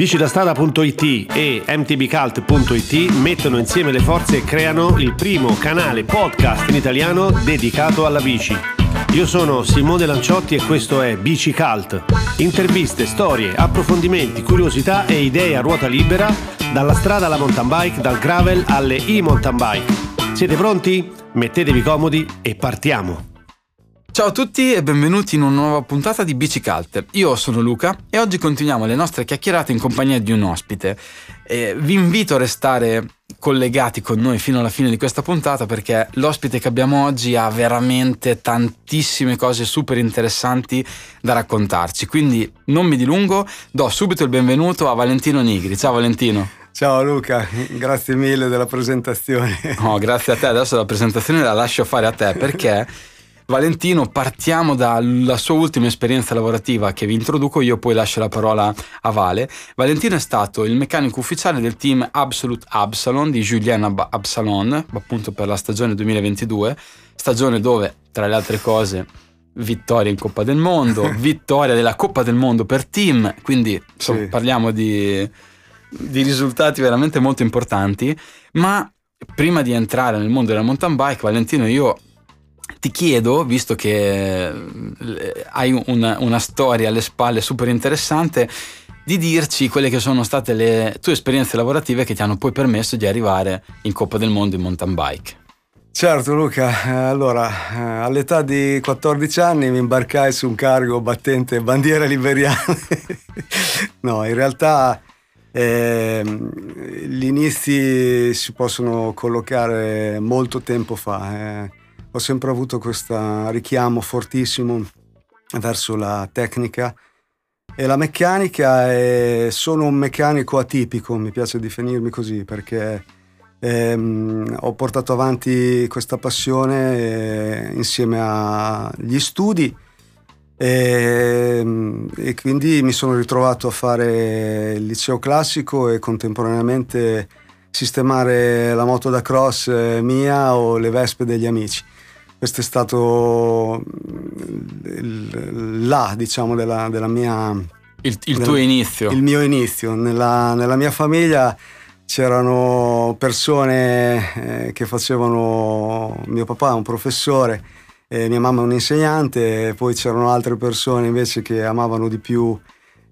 Bicidastrada.it e mtbcult.it mettono insieme le forze e creano il primo canale podcast in italiano dedicato alla bici. Io sono Simone Lanciotti e questo è Bici Cult. Interviste, storie, approfondimenti, curiosità e idee a ruota libera dalla strada alla mountain bike, dal gravel alle e-mountain bike. Siete pronti? Mettetevi comodi e partiamo! Ciao a tutti e benvenuti in una nuova puntata di Bici Calter. Io sono Luca e oggi continuiamo le nostre chiacchierate in compagnia di un ospite. E vi invito a restare collegati con noi fino alla fine di questa puntata perché l'ospite che abbiamo oggi ha veramente tantissime cose super interessanti da raccontarci. Quindi non mi dilungo, do subito il benvenuto a Valentino Nigri. Ciao Valentino. Ciao Luca, grazie mille della presentazione. Oh, grazie a te, adesso la presentazione la lascio fare a te perché Valentino, partiamo dalla sua ultima esperienza lavorativa che vi introduco, io poi lascio la parola a Vale. Valentino è stato il meccanico ufficiale del team Absolute Absalon di Julien Absalon, appunto per la stagione 2022, stagione dove, tra le altre cose, vittoria in Coppa del Mondo, vittoria della Coppa del Mondo per team, quindi insomma, sì. parliamo di, di risultati veramente molto importanti, ma prima di entrare nel mondo della mountain bike, Valentino, io ti chiedo, visto che eh, hai una, una storia alle spalle super interessante, di dirci quelle che sono state le tue esperienze lavorative che ti hanno poi permesso di arrivare in Coppa del Mondo in mountain bike. Certo Luca, allora eh, all'età di 14 anni mi imbarcai su un cargo battente bandiera liberiana. no, in realtà eh, gli inizi si possono collocare molto tempo fa. Eh ho sempre avuto questo richiamo fortissimo verso la tecnica e la meccanica è, sono un meccanico atipico, mi piace definirmi così perché ehm, ho portato avanti questa passione eh, insieme agli studi e, ehm, e, quindi mi sono ritrovato a fare il liceo classico e contemporaneamente sistemare la moto da cross eh, mia o le vespe degli amici questo è stato là, diciamo, della, della mia... Il, il della, tuo inizio. Il mio inizio. Nella, nella mia famiglia c'erano persone eh, che facevano... Mio papà è un professore, eh, mia mamma è un insegnante, poi c'erano altre persone invece che amavano di più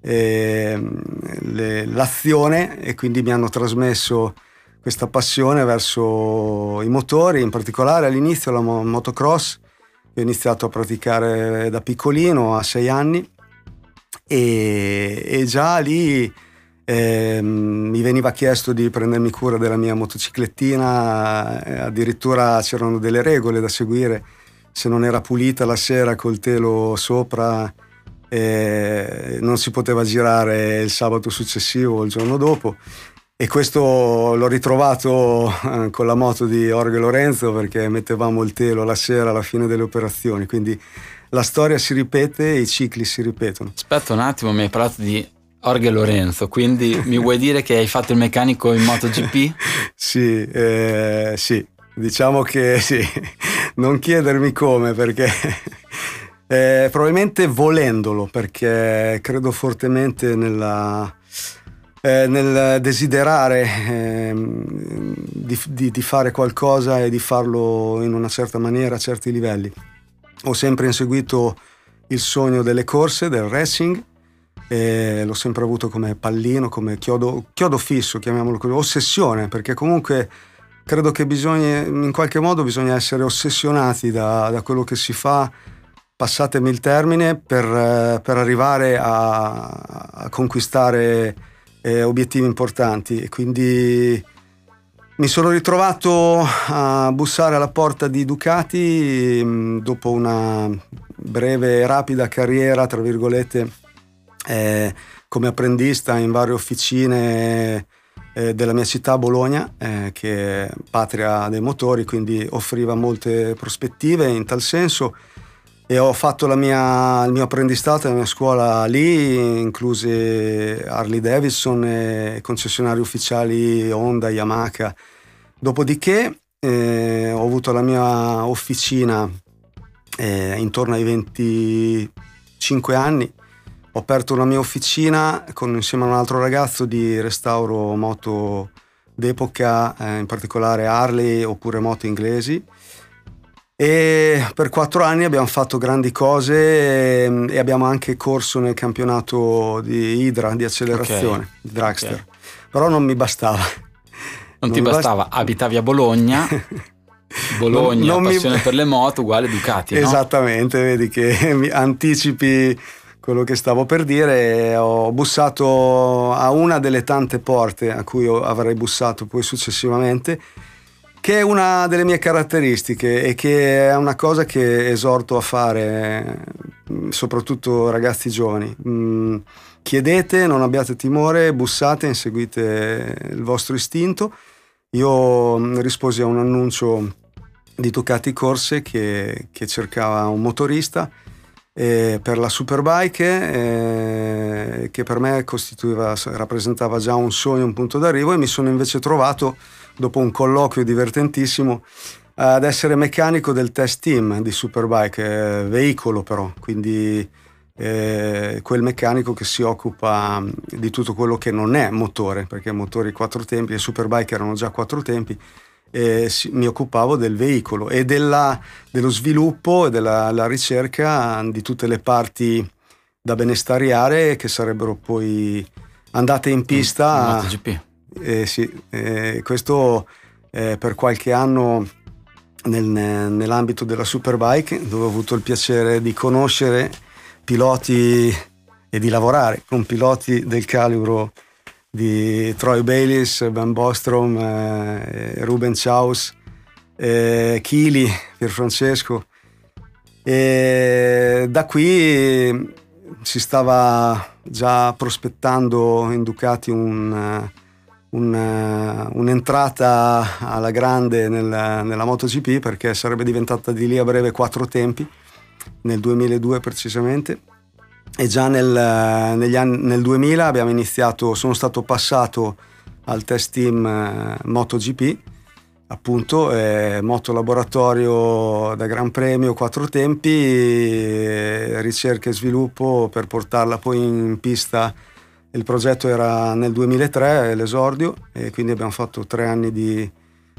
eh, le, l'azione e quindi mi hanno trasmesso questa passione verso i motori, in particolare all'inizio la motocross, ho iniziato a praticare da piccolino, a sei anni, e, e già lì eh, mi veniva chiesto di prendermi cura della mia motociclettina, eh, addirittura c'erano delle regole da seguire, se non era pulita la sera col telo sopra eh, non si poteva girare il sabato successivo o il giorno dopo e questo l'ho ritrovato eh, con la moto di Orge Lorenzo perché mettevamo il telo la sera alla fine delle operazioni, quindi la storia si ripete e i cicli si ripetono. Aspetta un attimo, mi hai parlato di Orge Lorenzo, quindi mi vuoi dire che hai fatto il meccanico in MotoGP? sì, eh, sì, diciamo che sì, non chiedermi come perché... Eh, probabilmente volendolo perché credo fortemente nella, eh, nel desiderare eh, di, di, di, fare qualcosa e di farlo in una certa maniera a certi livelli. Ho sempre inseguito il sogno delle corse, del racing, e l'ho sempre avuto come pallino, come chiodo, chiodo fisso, chiamiamolo così, ossessione, perché comunque credo che bisogna, in qualche modo bisogna essere ossessionati da, da quello che si fa, passatemi il termine, per, per arrivare a, a conquistare eh, obiettivi importanti e quindi mi sono ritrovato a bussare alla porta di Ducati mh, mm, dopo una breve e rapida carriera, tra virgolette, eh, come apprendista in varie officine eh, della mia città, Bologna, eh, che è patria dei motori, quindi offriva molte prospettive in tal senso e ho fatto mia, il mio apprendistato, la mia scuola lì, incluse Harley Davidson e concessionari ufficiali Honda, Yamaha. Dopodiché eh, ho avuto la mia officina eh, intorno ai 25 anni, ho ho aperto una mia officina con, insieme a un altro ragazzo di restauro moto d'epoca, eh, in particolare Harley oppure moto inglesi. E per quattro anni abbiamo fatto grandi cose e, ehm, e abbiamo anche corso nel campionato di Hydra di accelerazione, okay. di Dragster. Okay. Però non mi bastava. Non, non ti bastava, bast- abitavi a Bologna. Bologna, non, non passione mi... per le moto uguale Ducati. No? Esattamente, vedi che mi anticipi quello che stavo per dire. Ho bussato a una delle tante porte a cui avrei bussato poi successivamente, che è una delle mie caratteristiche e che è una cosa che esorto a fare, soprattutto ragazzi giovani. Mm, chiedete, non abbiate timore, bussate, inseguite il vostro istinto. Io risposi a un annuncio di Ducati Corse che, che cercava un motorista eh, per la Superbike eh, che per me rappresentava già un sogno, un punto d'arrivo e mi sono invece trovato dopo un colloquio divertentissimo ad essere meccanico del test team di Superbike, eh, veicolo però, quindi eh, quel meccanico che si occupa di tutto quello che non è motore, perché motori quattro tempi e Superbike erano già quattro tempi, eh, mi occupavo del veicolo e della, dello sviluppo e della ricerca di tutte le parti da benestariare che sarebbero poi andate in pista. MotoGP. Eh, sì, eh, questo per qualche anno nel, nell'ambito della Superbike, dove ho avuto il piacere di conoscere piloti e di lavorare con piloti del calibro di Troy Bayliss, Ben Bostrom, eh, Ruben Chaus, eh, Chili, Pierfrancesco. E da qui si stava già prospettando in Ducati un, un, un'entrata alla grande nel, nella MotoGP perché sarebbe diventata di lì a breve quattro tempi, nel 2002 precisamente e già nel, anni, nel 2000 abbiamo iniziato, sono stato passato al test team eh, MotoGP, appunto eh, moto laboratorio da Gran Premio quattro tempi, eh, ricerca e sviluppo per portarla poi in pista. Il progetto era nel 2003, l'esordio, e quindi abbiamo fatto tre anni di,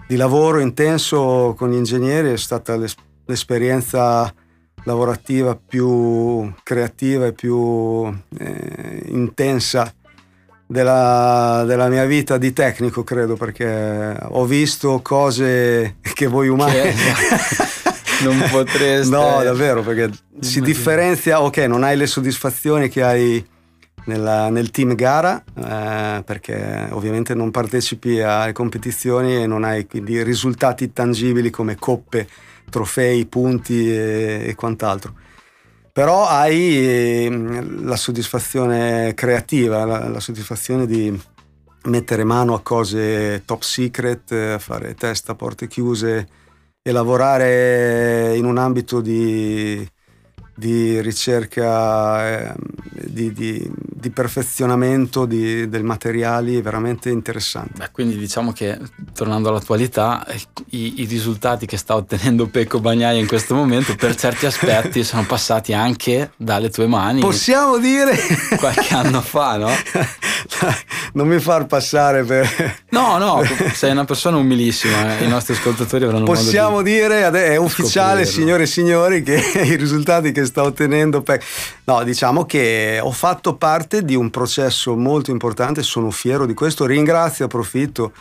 di lavoro intenso con gli ingegneri, è stata l'esperienza lavorativa più creativa e più eh, intensa della, della, mia vita di tecnico, credo, perché ho visto cose che voi umani... Che non potreste... no, davvero, perché si differenzia, ok, non hai le soddisfazioni che hai nella, nel team gara, eh, perché ovviamente non partecipi alle competizioni e non hai quindi risultati tangibili come coppe trofei, punti e, e quant'altro. Però hai eh, la soddisfazione creativa, la, la, soddisfazione di mettere mano a cose top secret, a fare test a porte chiuse e lavorare in un ambito di, di ricerca, eh, di, di, di, perfezionamento del materiali veramente interessante. Beh, quindi diciamo che tornando all'attualità, i, i, risultati che sta ottenendo Pecco Bagnaia in questo momento per certi aspetti sono passati anche dalle tue mani. Possiamo dire qualche anno fa, no? non mi far passare per... No, no, sei una persona umilissima, eh. i nostri ascoltatori avranno Possiamo modo di dire, è ufficiale, signore e signori, che i risultati che sta ottenendo... Per... No, diciamo che ho fatto parte di un processo molto importante, sono fiero di questo, ringrazio, approfitto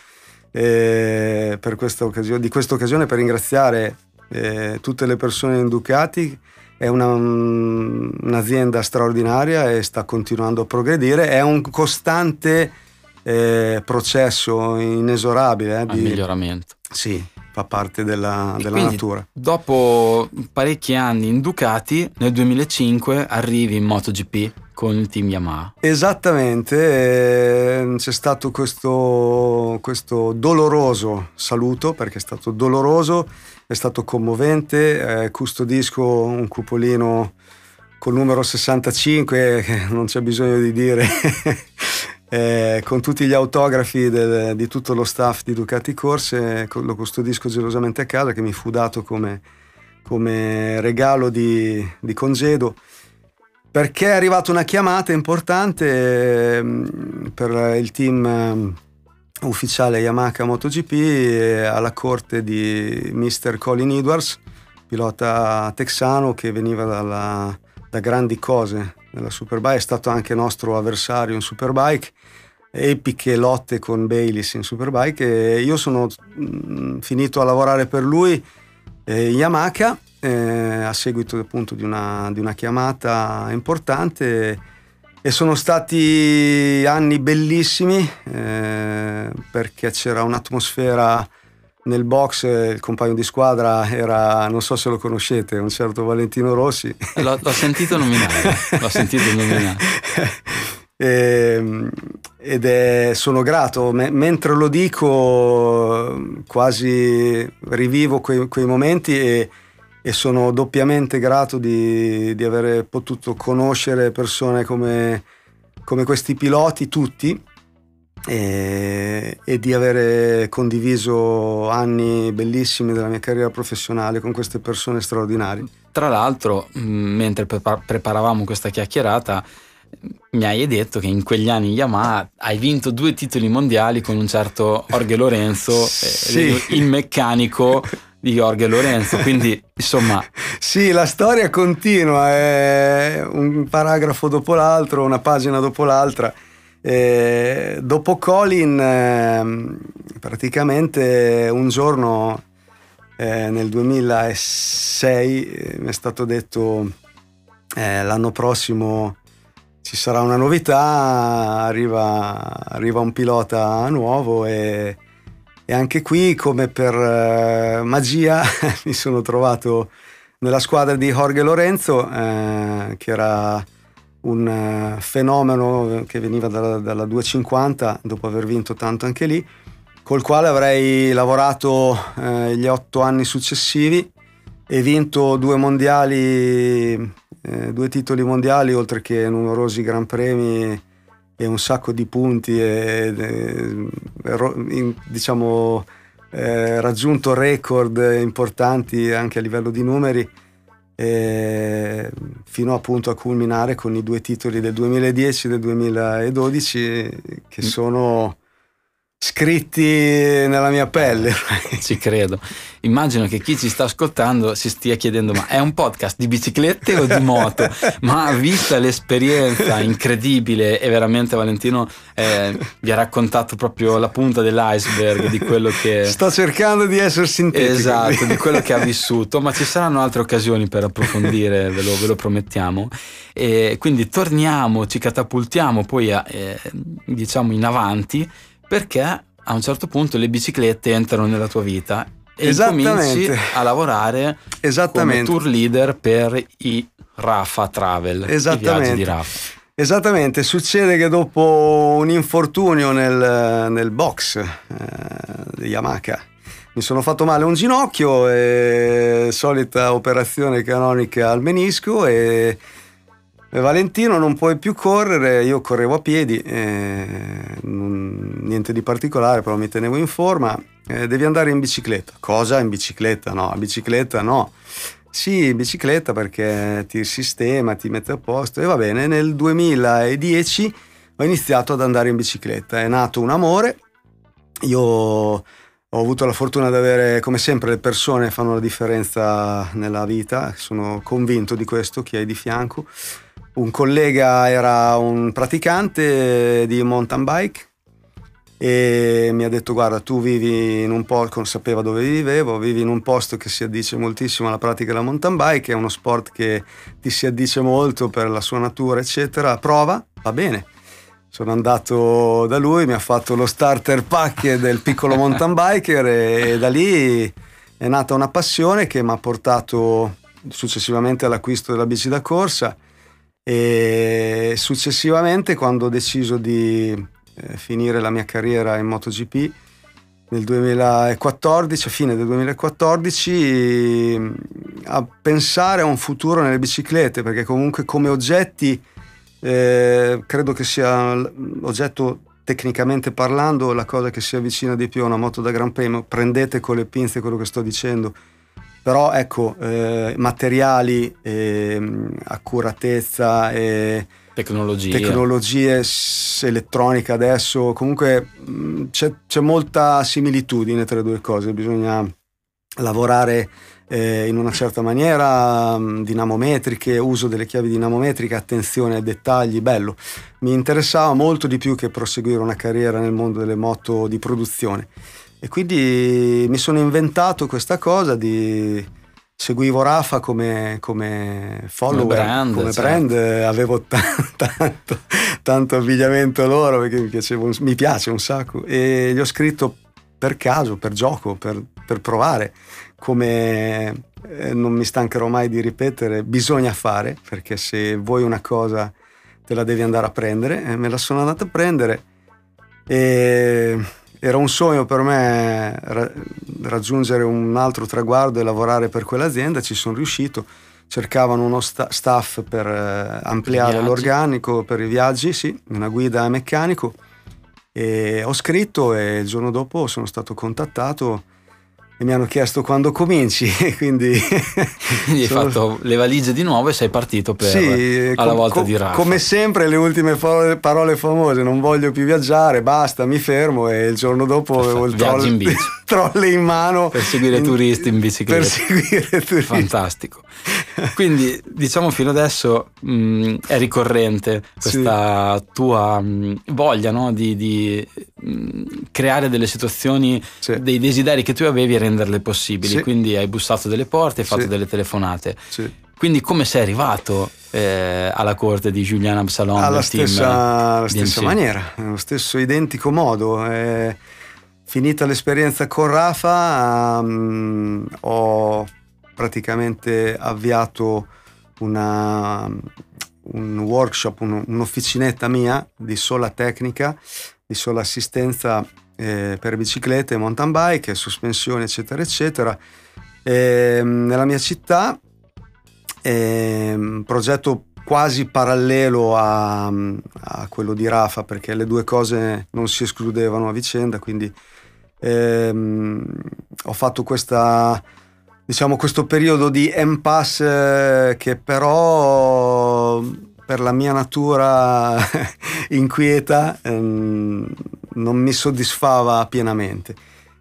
eh, per questa occasione, di questa occasione per ringraziare eh, tutte le persone in Ducati è una, un'azienda straordinaria e sta continuando a progredire, è un costante eh, processo inesorabile eh, di miglioramento. Sì, fa parte della, della natura. Dopo parecchi anni in Ducati, nel 2005 arrivi in MotoGP con il team Yamaha. Esattamente, eh, c'è stato questo, questo doloroso saluto, perché è stato doloroso è stato commovente, eh, custodisco un cupolino col numero 65, che non c'è bisogno di dire, eh, con tutti gli autografi del, di tutto lo staff di Ducati Corse, lo custodisco gelosamente a casa, che mi fu dato come, come regalo di, di congedo perché è arrivata una chiamata importante ehm, per il team ehm, ufficiale Yamaha MotoGP eh, alla corte di Mr. Colin Edwards, pilota texano che veniva dalla, da grandi cose nella Superbike, è stato anche nostro avversario in Superbike, epiche lotte con Bayliss in Superbike e io sono mh, finito a lavorare per lui eh, in Yamaha eh, a seguito appunto di una, di una chiamata importante e sono stati anni bellissimi eh, perché c'era un'atmosfera nel box, il compagno di squadra era, non so se lo conoscete, un certo Valentino Rossi. L'ho, l'ho sentito nominare, l'ho sentito nominare. e, ehm, ed è, sono grato, M- mentre lo dico quasi rivivo quei, quei momenti e, e, sono doppiamente grato di, di aver potuto conoscere persone come, come questi piloti tutti e, e, di aver condiviso anni bellissimi della mia carriera professionale con queste persone straordinarie. Tra l'altro, mentre preparavamo questa chiacchierata, mi hai detto che in quegli anni Yamaha hai vinto due titoli mondiali con un certo Jorge Lorenzo, eh, sì. il meccanico di Jorge Lorenzo, quindi insomma... Sì, la storia continua, è un paragrafo dopo l'altro, una pagina dopo l'altra. E dopo Colin, eh, praticamente un giorno eh, nel 2006 eh, mi è stato detto eh, l'anno prossimo ci sarà una novità, arriva, arriva un pilota nuovo e, e, anche qui come per eh, magia mi sono trovato nella squadra di Jorge Lorenzo eh, che era un uh, fenomeno che veniva dalla, dalla 250 dopo aver vinto tanto anche lì col quale avrei lavorato eh, gli otto anni successivi e vinto due mondiali eh, due titoli mondiali oltre che numerosi gran premi e un sacco di punti e, e in, diciamo eh, raggiunto record importanti anche a livello di numeri eh, fino appunto a culminare con i due titoli del 2010 e del 2012 che mm. sono scritti nella mia pelle. Ci credo. Immagino che chi ci sta ascoltando si stia chiedendo: ma è un podcast di biciclette o di moto? ma vista l'esperienza incredibile e veramente Valentino eh, vi ha raccontato proprio la punta dell'iceberg di quello che. Sto cercando di essere sintetico. Esatto, di quello che ha vissuto, ma ci saranno altre occasioni per approfondire, ve lo, ve lo promettiamo. E quindi torniamo, ci catapultiamo poi a, eh, diciamo in avanti perché a un certo punto le biciclette entrano nella tua vita e cominci a lavorare come tour leader per i Rafa Travel, i viaggi di Rafa. Esattamente, succede che dopo un infortunio nel, nel box eh, di Yamaha mi sono fatto male un ginocchio, e, solita operazione canonica al menisco e Valentino non puoi più correre, io correvo a piedi, eh, non, niente di particolare, però mi tenevo in forma. Eh, devi andare in bicicletta. Cosa in bicicletta? No, in bicicletta no. Sì, in bicicletta perché ti sistema, ti mette a posto e va bene. Nel 2010 ho iniziato ad andare in bicicletta, è nato un amore. Io ho avuto la fortuna di avere, come sempre, le persone fanno la differenza nella vita, sono convinto di questo, chi hai di fianco un collega era un praticante di mountain bike e mi ha detto guarda tu vivi in un posto, sapeva dove vivevo, vivi in un posto che si addice moltissimo alla pratica della mountain bike, è uno sport che ti si addice molto per la sua natura eccetera, prova, va bene. Sono andato da lui, mi ha fatto lo starter pack del piccolo mountain biker e, e da lì è nata una passione che mi ha portato successivamente all'acquisto della bici da corsa e successivamente quando ho deciso di eh, finire la mia carriera in MotoGP nel 2014, a fine del 2014, a pensare a un futuro nelle biciclette, perché comunque come oggetti eh, credo che sia l'oggetto tecnicamente parlando la cosa che si avvicina di più a una moto da Gran Premio. Prendete con le pinze quello che sto dicendo però ecco, eh, materiali, eh, accuratezza e tecnologie. tecnologie, elettronica adesso, comunque mm, c'è, c'è molta similitudine tra le due cose, bisogna lavorare eh, in una certa maniera, mh, dinamometriche, uso delle chiavi dinamometriche, attenzione ai dettagli, bello. Mi interessava molto di più che proseguire una carriera nel mondo delle moto di produzione. E quindi mi sono inventato questa cosa di seguivo Rafa come, come follower, Come brand, come certo. brand, avevo t- tanto, tanto abbigliamento loro perché mi, piaceva un- mi piace un sacco. E gli ho scritto per caso, per gioco, per, per provare, come eh, non mi stancherò mai di ripetere, bisogna fare, perché se vuoi una cosa te la devi andare a prendere, e me la sono andata a prendere. E era un sogno per me ra- raggiungere un altro traguardo e lavorare per quell'azienda, ci sono riuscito. Cercavano uno sta- staff per eh, ampliare viaggi. l'organico per i viaggi, sì, una guida meccanico. E ho scritto e il giorno dopo sono stato contattato e mi hanno chiesto quando cominci, quindi Quindi hai sono- fatto le valigie di nuovo e sei partito per sì, alla com- volta com- di Rafa. Come sempre le ultime parole, famose, non voglio più viaggiare, basta, mi fermo e il giorno dopo Perfetto, avevo il viaggi troll- in bici. trolley in mano. Per seguire in- turisti in bicicletta. Per seguire turisti. Fantastico. Quindi diciamo fino adesso mh, è ricorrente questa tua mh, voglia no, di, di, mh, creare delle situazioni, Sì. dei desideri che tu avevi e renderle possibili. Sì. Quindi hai bussato delle porte, hai fatto Sì. delle telefonate. Sì. Quindi come sei arrivato eh, alla corte di Julian Absalom alla stessa, alla stessa maniera, nello stesso identico modo. Eh, finita l'esperienza con Rafa, mm, ho praticamente avviato una, un workshop, un- un'officinetta mia di sola tecnica, di sola assistenza eh, per biciclette, mountain bike, sospensioni, eccetera, eccetera. E, mm, nella mia città è un progetto quasi parallelo a, a quello di Rafa perché le due cose non si escludevano a vicenda quindi ehm, ho fatto questa diciamo questo periodo di impasse che però per la mia natura inquieta ehm, non mi soddisfava pienamente.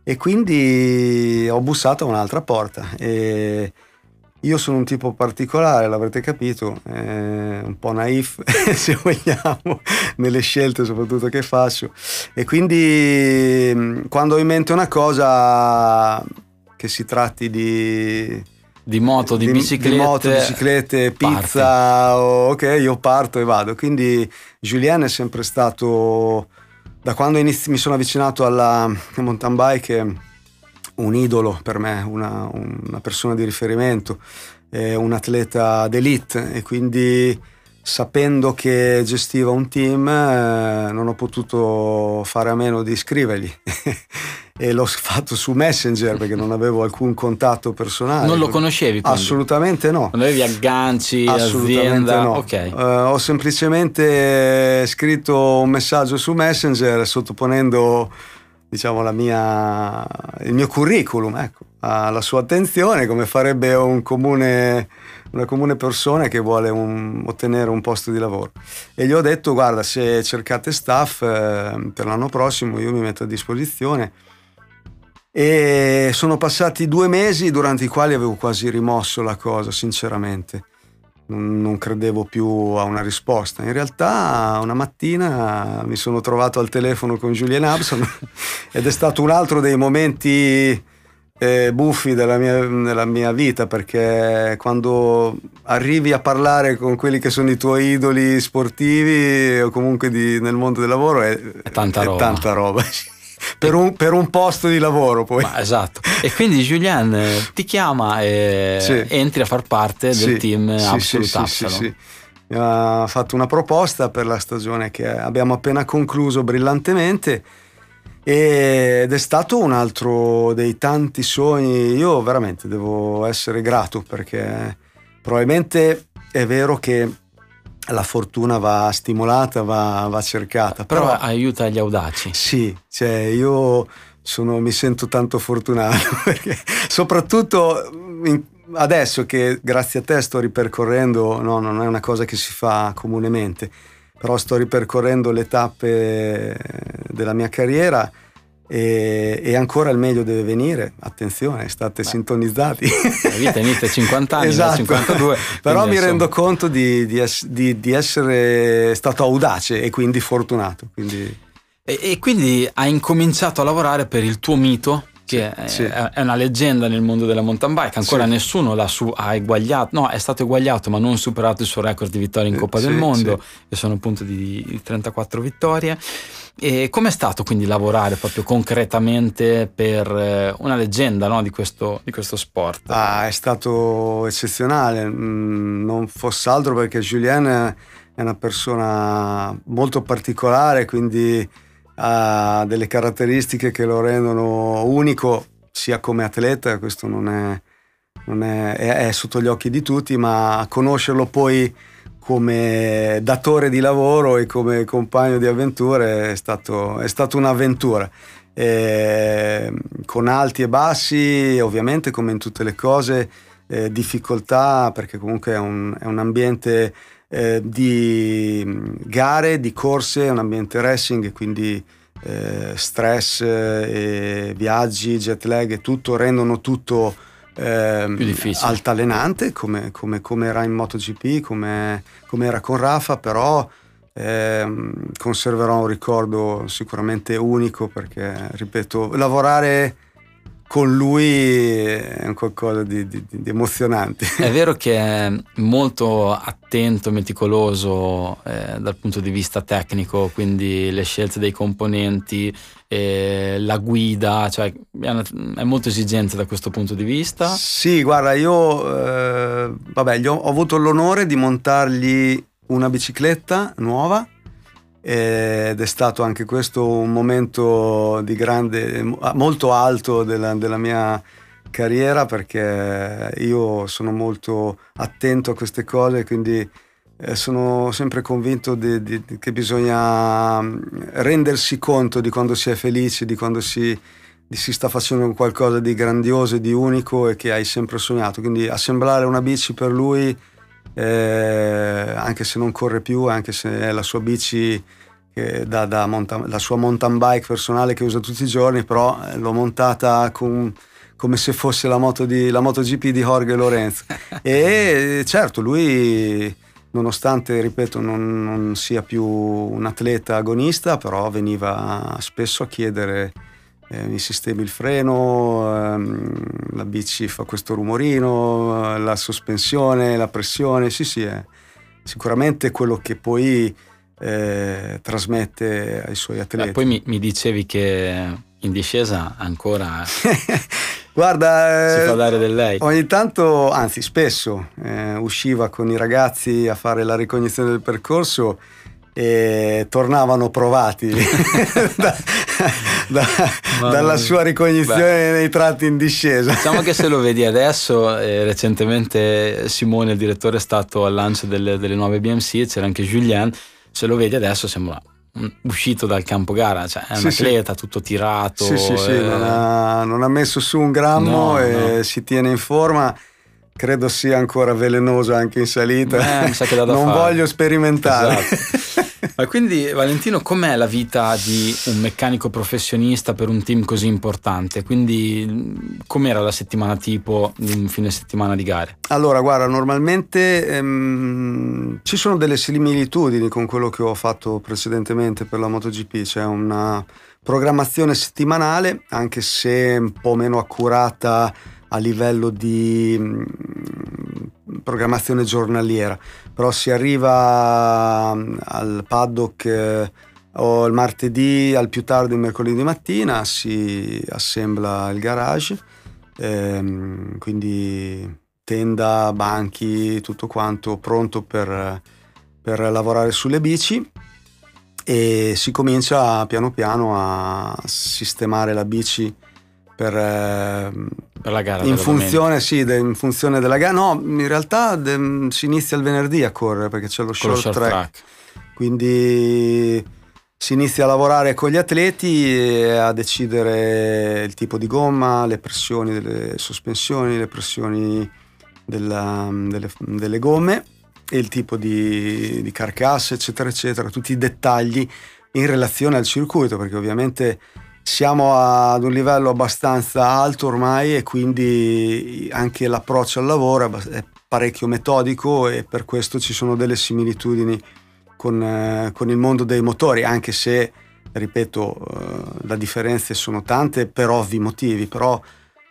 E quindi ho bussato a un'altra porta e io sono un tipo particolare, l'avrete capito, eh, un po' naif se vogliamo, nelle scelte soprattutto che faccio. E quindi mh, quando ho in mente una cosa che si tratti di, Di moto, di, biciclette. di moto, biciclette, pizza, ok, io parto e vado. Quindi Julien è sempre stato, da quando inizi- mi sono avvicinato alla mountain bike, un idolo per me, una, una persona di riferimento, è un atleta d'elite e quindi sapendo che gestiva un team eh, non ho potuto fare a meno di scrivergli e l'ho fatto su Messenger perché non avevo alcun contatto personale. Non lo conoscevi quindi? Assolutamente no. Non avevi agganci, Assolutamente azienda? no. Ok. Eh, ho semplicemente scritto un messaggio su Messenger sottoponendo diciamo, mia, il mio curriculum ecco, alla sua attenzione, come farebbe un comune, una comune persona che vuole un- ottenere un posto di lavoro. E gli ho detto: Guarda, se cercate staff eh, per l'anno prossimo, io mi metto a disposizione. E sono passati due mesi durante i quali avevo quasi rimosso la cosa, sinceramente. Non, credevo più a una risposta. In realtà, una mattina mi sono trovato al telefono con Julian Abson ed è stato un altro dei momenti eh, buffi della mia, della mia vita perché quando arrivi a parlare con quelli che sono i tuoi idoli sportivi o comunque di- nel mondo del lavoro è, È tanta roba. tanta roba. per, un, per un posto di lavoro poi. Ma esatto. E quindi Julian eh, ti chiama e Sì. entri a far parte del Sì, team sì, Absolute sì, sì, Absalom. sì, sì. Mi ha fatto una proposta per la stagione che abbiamo appena concluso brillantemente ed è stato un altro dei tanti sogni. Io veramente devo essere grato perché probabilmente è vero che la fortuna va stimolata, va, va cercata, Però però aiuta gli audaci. sì, cioè io sono, mi sento tanto fortunato perché soprattutto in, adesso che grazie a te sto ripercorrendo, no, non è una cosa che si fa comunemente, però sto ripercorrendo le tappe della mia carriera e, e, ancora il meglio deve venire. Attenzione, state Beh, sintonizzati. La vita inizia a 50 anni, esatto. 52. Però mi insomma... rendo conto di, di, di, di, essere stato audace e quindi fortunato. Quindi... E, e, quindi hai incominciato a lavorare per il tuo mito, che sì, è, è, una leggenda nel mondo della mountain bike. Ancora sì. nessuno l'ha su, ha eguagliato, no, è stato eguagliato, ma non superato il suo record di vittorie in Coppa sì, del Mondo, che sono appunto di 34 vittorie. E com'è stato quindi lavorare proprio concretamente per eh, una leggenda no, di, questo, di, questo, sport? Ah, è stato eccezionale, mm, non fosse altro perché Julien è una persona molto particolare, quindi ha delle caratteristiche che lo rendono unico sia come atleta, questo non è, non è, è, è sotto gli occhi di tutti, ma conoscerlo poi come datore di lavoro e come compagno di avventure è, stato, è stata un'avventura. E, con alti e bassi, ovviamente come in tutte le cose, eh, difficoltà perché comunque è un, è un ambiente eh, di gare, di corse, un ambiente racing, quindi eh, stress, eh, viaggi, jet lag e tutto rendono tutto eh, altalenante come, come, come, era in MotoGP, come, come era con Rafa, però eh, conserverò un ricordo sicuramente unico perché, ripeto, lavorare con lui è un qualcosa di, di, di, emozionante. È vero che è molto attento, meticoloso eh, dal punto di vista tecnico, quindi le scelte dei componenti, eh, la guida, cioè è molto esigente da questo punto di vista. Sì, guarda, io eh, vabbè, ho, ho avuto l'onore di montargli una bicicletta nuova ed è stato anche questo un momento di grande, molto alto della, della mia carriera perché io sono molto attento a queste cose, quindi eh, sono sempre convinto di, di, che bisogna mm, rendersi conto di quando si è felice, di quando si, si sta facendo qualcosa di grandioso di unico e che hai sempre sognato. Quindi assemblare una bici per lui eh, anche se non corre più, anche se è la sua bici, da, da mountain, la sua mountain bike personale che usa tutti i giorni, però eh, l'ho montata con, come se fosse la, moto di, la MotoGP di Jorge Lorenzo. e certo, lui nonostante, ripeto, non, non, sia più un atleta agonista, però veniva spesso a chiedere eh, mi sistemi il freno, ehm, la bici fa questo rumorino, eh, la sospensione, la pressione, sì sì, è sicuramente quello che poi eh, trasmette ai suoi atleti. E poi mi, mi, dicevi che in discesa ancora Guarda, si fa dare del lei. Ogni tanto, anzi spesso, eh, usciva con i ragazzi a fare la ricognizione del percorso e tornavano provati da, da, dalla sua ricognizione Beh, nei tratti in discesa. Diciamo che se lo vedi adesso, eh, recentemente Simone, il direttore, è stato al lancio delle, delle nuove BMC, c'era anche Julien, se lo vedi adesso sembra uscito dal campo gara, cioè è un sì, atleta sì. tutto tirato. Sì, sì, sì, non, ha, non, ha, messo su un grammo no, e no. si tiene in forma credo sia ancora velenoso anche in salita. Eh, non fare. voglio sperimentare. Esatto. Ma quindi Valentino, com'è la vita di un meccanico professionista per un team così importante? Quindi com'era la settimana tipo di un fine settimana di gare? Allora, guarda, normalmente ehm, ci sono delle similitudini con quello che ho fatto precedentemente per la MotoGP, c'è una programmazione settimanale, anche se un po' meno accurata a livello di programmazione giornaliera, però si arriva mm, al paddock eh, o il martedì al più tardi il mercoledì mattina, si assembla il garage, ehm, quindi tenda, banchi, tutto quanto pronto per, per lavorare sulle bici e si comincia piano piano a sistemare la bici per, eh, per la gara. In funzione, sì, de, in funzione della gara. No, in realtà de, si inizia il venerdì a correre perché c'è lo short, short track. track. Quindi si inizia a lavorare con gli atleti e a decidere il tipo di gomma, le pressioni delle sospensioni, le pressioni della, delle, delle, gomme e il tipo di, di carcasse, eccetera, eccetera, tutti i dettagli in relazione al circuito, perché ovviamente siamo ad un livello abbastanza alto ormai e quindi anche l'approccio al lavoro è parecchio metodico e per questo ci sono delle similitudini con, eh, con il mondo dei motori, anche se, ripeto, eh, le differenze sono tante per ovvi motivi, però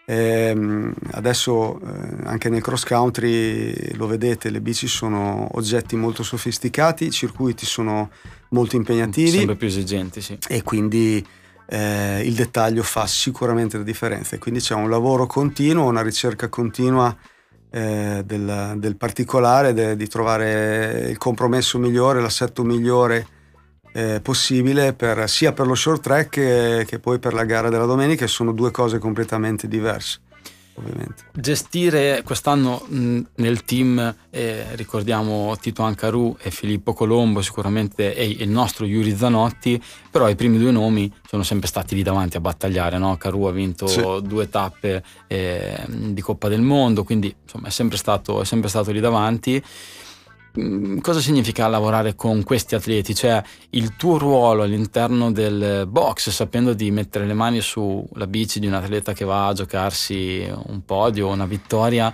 ehm, adesso eh, anche nel cross country lo vedete, le bici sono oggetti molto sofisticati, i circuiti sono molto impegnativi. Sempre più esigenti, sì. E quindi eh, il dettaglio fa sicuramente la differenza. E quindi c'è un lavoro continuo, una ricerca continua eh, del, del, particolare, de, di trovare il compromesso migliore, l'assetto migliore eh, possibile per, sia per lo short track che, che poi per la gara della domenica, sono due cose completamente diverse ovviamente. Gestire quest'anno nel team, eh, ricordiamo Tito Ancaru e Filippo Colombo sicuramente e il nostro Yuri Zanotti, però i primi due nomi sono sempre stati lì davanti a battagliare, no? Caru ha vinto sì. due tappe eh, di Coppa del Mondo, quindi insomma è sempre stato, è sempre stato lì davanti. Mm, cosa significa lavorare con questi atleti? Cioè il tuo ruolo all'interno del box, sapendo di mettere le mani sulla bici di un atleta che va a giocarsi un podio, una vittoria,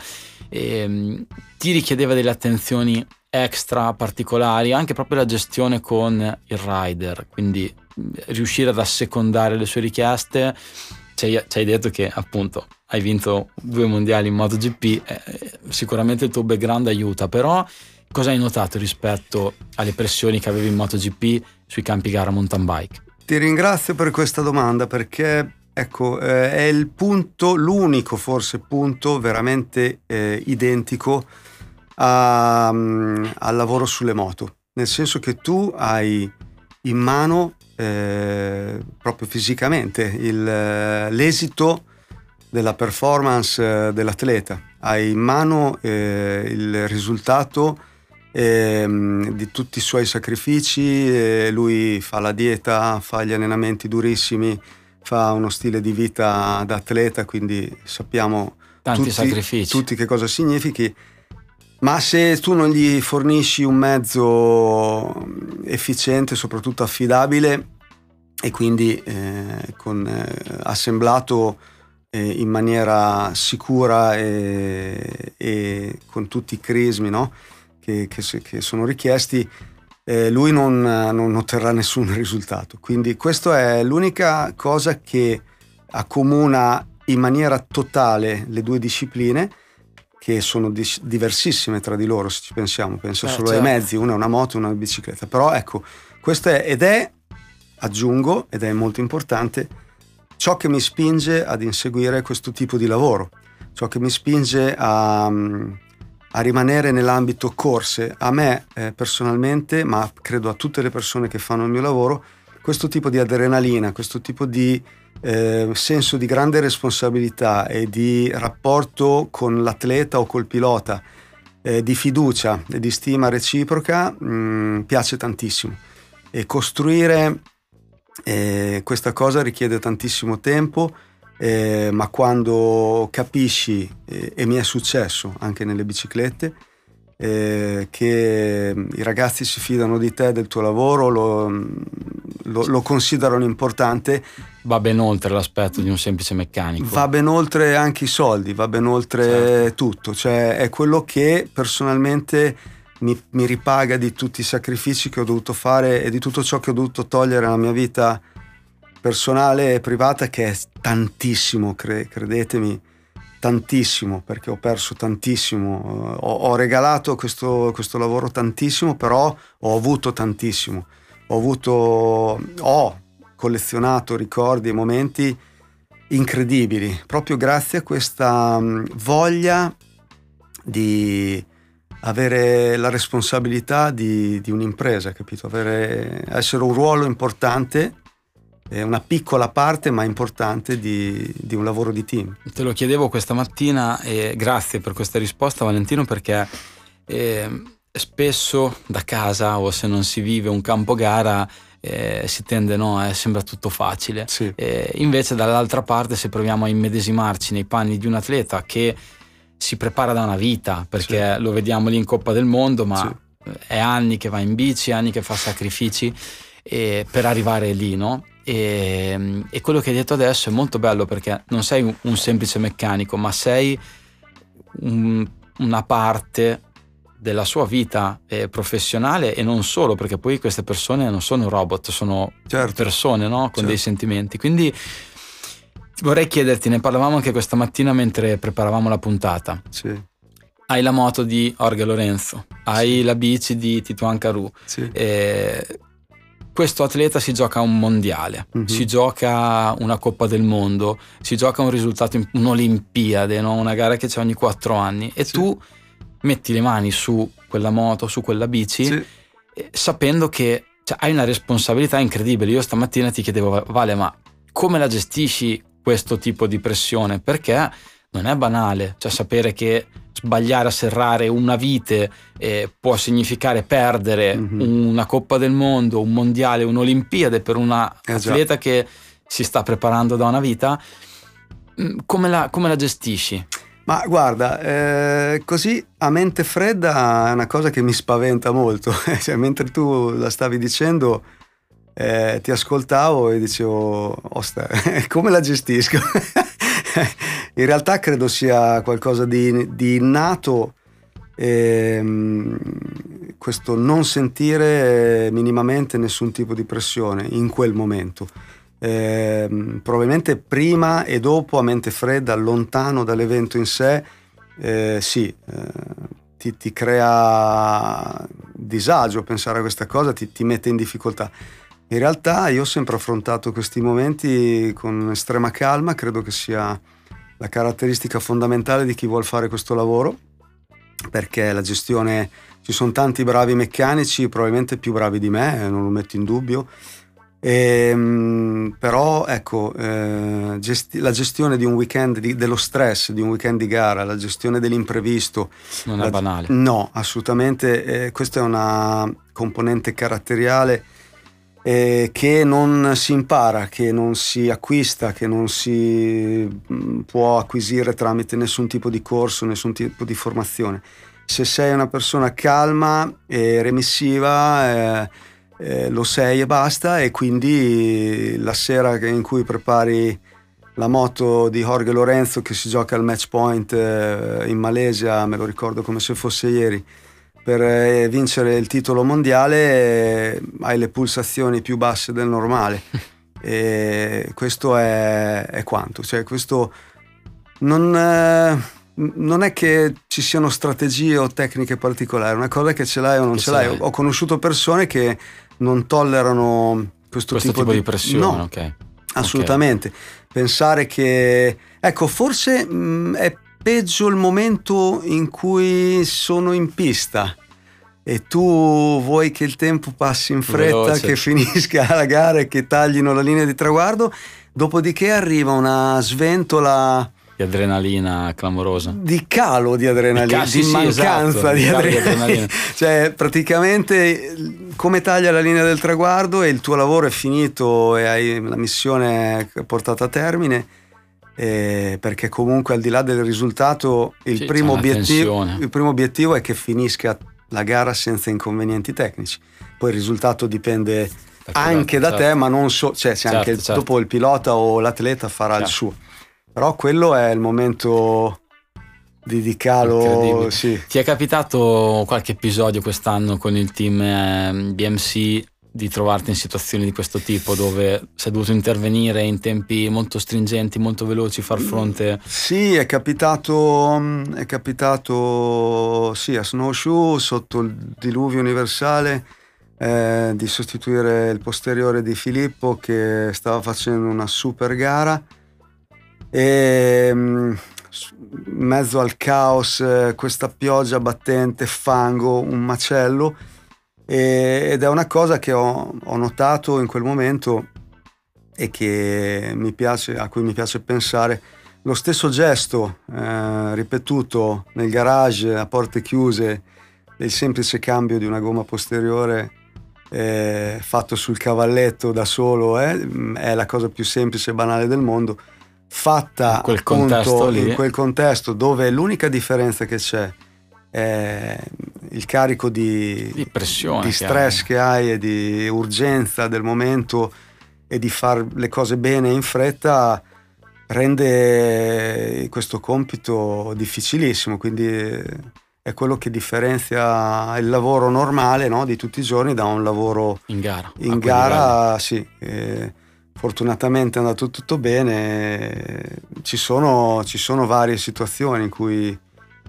ehm, ti richiedeva delle attenzioni extra particolari, anche proprio la gestione con il rider, quindi mm, riuscire ad assecondare le sue richieste. Ci hai, detto che appunto hai vinto due mondiali in MotoGP, eh, sicuramente il tuo background aiuta, però Cosa hai notato rispetto alle pressioni che avevi in MotoGP sui campi gara mountain bike? Ti ringrazio per questa domanda perché ecco, eh, è il punto, l'unico forse punto veramente eh, identico a, um, al lavoro sulle moto, nel senso che tu hai in mano eh, proprio fisicamente il, eh, l'esito della performance eh, dell'atleta, hai in mano eh, il risultato ehm, di tutti i suoi sacrifici, eh, lui fa la dieta, fa gli allenamenti durissimi, fa uno stile di vita da atleta, quindi sappiamo Tanti tutti, sacrifici. tutti che cosa significhi. Ma se tu non gli fornisci un mezzo efficiente, soprattutto affidabile e quindi eh, con, eh, assemblato eh, in maniera sicura e, e, con tutti i crismi, no? Che, che, che sono richiesti, eh, lui non, non, otterrà nessun risultato. Quindi questa è l'unica cosa che accomuna in maniera totale le due discipline che sono dis- diversissime tra di loro se ci pensiamo, penso eh, solo certo. ai mezzi, una è una moto e una è una bicicletta, però ecco, questo è ed è, aggiungo, ed è molto importante, ciò che mi spinge ad inseguire questo tipo di lavoro, ciò che mi spinge a, a rimanere nell'ambito corse. A me eh, personalmente, ma credo a tutte le persone che fanno il mio lavoro, questo tipo di adrenalina, questo tipo di eh, senso di grande responsabilità e di rapporto con l'atleta o col pilota, eh, di fiducia e di stima reciproca, mh, mm, piace tantissimo. E costruire eh, questa cosa richiede tantissimo tempo eh, ma quando capisci, eh, e mi è successo anche nelle biciclette, eh, che i ragazzi si fidano di te, del tuo lavoro, lo, lo, lo, considerano importante. Va ben oltre l'aspetto di un semplice meccanico. Va ben oltre anche i soldi, va ben oltre certo. tutto, cioè è quello che personalmente mi, mi ripaga di tutti i sacrifici che ho dovuto fare e di tutto ciò che ho dovuto togliere nella mia vita personale e privata che è tantissimo, cre- credetemi, tantissimo, perché ho perso tantissimo, ho, ho regalato questo, questo, lavoro tantissimo, però ho avuto tantissimo, ho avuto, ho collezionato ricordi e momenti incredibili, proprio grazie a questa mm, voglia di avere la responsabilità di, di un'impresa, capito? Avere, essere un ruolo importante è una piccola parte ma importante di, di, un lavoro di team. Te lo chiedevo questa mattina e grazie per questa risposta Valentino perché eh, spesso da casa o se non si vive un campo gara eh, si tende, no? Eh, sembra tutto facile. Sì. Eh, invece dall'altra parte se proviamo a immedesimarci nei panni di un atleta che si prepara da una vita, perché Sì. lo vediamo lì in Coppa del Mondo, ma Sì. è anni che va in bici, anni che fa sacrifici eh, per arrivare lì, no? E, e quello che hai detto adesso è molto bello perché non sei un, un semplice meccanico, ma sei un- una parte della sua vita eh, professionale e non solo, perché poi queste persone non sono robot, sono Certo. persone no? con Certo. dei sentimenti. Quindi vorrei chiederti, ne parlavamo anche questa mattina mentre preparavamo la puntata. Sì, Hai la moto di Jorge Lorenzo, hai la bici di Tituan Caru. sì. Eh, questo atleta si gioca un mondiale, Mhm. si gioca una Coppa del Mondo, si gioca un risultato, un'Olimpiade, no? una gara che c'è ogni quattro anni e Sì. tu metti le mani su quella moto, su quella bici, Sì. sapendo che cioè, hai una responsabilità incredibile. Io stamattina ti chiedevo, Vale, ma come la gestisci questo tipo di pressione? Perché non è banale, cioè sapere che sbagliare a serrare una vite eh, può significare perdere Mhm. una Coppa del Mondo, un mondiale, un'Olimpiade per una Eh atleta che si sta preparando da una vita. Mm, Come la, come la gestisci? Ma guarda, eh, così a mente fredda è una cosa che mi spaventa molto. Cioè, mentre tu la stavi dicendo, eh, ti ascoltavo e dicevo, osta, come la gestisco? In realtà credo sia qualcosa di, di innato ehm, questo non sentire minimamente nessun tipo di pressione in quel momento. Ehm, probabilmente prima e dopo a mente fredda, lontano dall'evento in sé, eh, sì, eh, ti, ti crea disagio pensare a questa cosa, ti, ti mette in difficoltà. In realtà io ho sempre affrontato questi momenti con estrema calma, credo che sia la caratteristica fondamentale di chi vuole fare questo lavoro, perché la gestione, ci sono tanti bravi meccanici, probabilmente più bravi di me, eh, non lo metto in dubbio, Ehm, però ecco, eh, gesti- la gestione di un weekend, di- dello stress di un weekend di gara, la gestione dell'imprevisto, Non è la- banale. No, assolutamente. eh, questa è una componente caratteriale eh, che non si impara, che non si acquista, che non si mm, può acquisire tramite nessun tipo di corso, nessun tipo di formazione. Se sei una persona calma e remissiva, eh, eh, lo sei e basta, e quindi la sera in cui prepari la moto di Jorge Lorenzo che si gioca al match point eh, in Malesia, me lo ricordo come se fosse ieri, per eh, vincere il titolo mondiale eh, hai le pulsazioni più basse del normale. e questo è, è quanto. Cioè, questo non, eh, non è che ci siano strategie o tecniche particolari, una cosa è che ce l'hai o non ce ce l'hai. l'hai. Ho conosciuto persone che non tollerano questo, Questo tipo, di pressione, No, ok. Assolutamente. Pensare che... Ecco, forse mh, è peggio il momento in cui sono in pista e tu vuoi che il tempo passi in fretta, Veloce. che finisca la gara e che taglino la linea di traguardo, dopodiché arriva una sventola Di adrenalina clamorosa. di calo di adrenalina, Di sì, di sì, mancanza esatto, di di calo di adrenalina. adrenalina. cioè, praticamente come taglia la linea del traguardo e il tuo lavoro è finito e hai la missione portata a termine. Eh, perché comunque al di là del risultato il, Sì, primo obiettivo, il primo obiettivo è che finisca la gara senza inconvenienti tecnici poi il risultato dipende anche da certo. te ma non so cioè c'è Certo, anche certo. dopo il pilota o l'atleta farà il Certo. suo però quello è il momento di, di calo sì. Ti è capitato qualche episodio quest'anno con il team eh, BMC di trovarti in situazioni di questo tipo dove sei dovuto intervenire in tempi molto stringenti, molto veloci, far fronte? Sì, è capitato, mm, è capitato sì, a Snowshoe sotto il diluvio universale eh, di sostituire il posteriore di Filippo che stava facendo una super gara. E mm, in mezzo al caos, eh, questa pioggia battente, fango, un macello e- ed è una cosa che ho, ho notato in quel momento e che mi piace, a cui mi piace pensare. Lo stesso gesto eh, ripetuto nel garage a porte chiuse del semplice cambio di una gomma posteriore eh, fatto sul cavalletto da solo, eh, è la cosa più semplice e banale del mondo, fatta in quel, appunto, in quel contesto dove l'unica differenza che c'è è il carico di, di, pressione, di stress che hai. e di urgenza del momento e di fare le cose bene in fretta rende questo compito difficilissimo, quindi è quello che differenzia il lavoro normale no, di tutti i giorni da un lavoro in gara. In gara, sì. Eh, fortunatamente è andato tutto bene, ci sono, ci sono varie situazioni in cui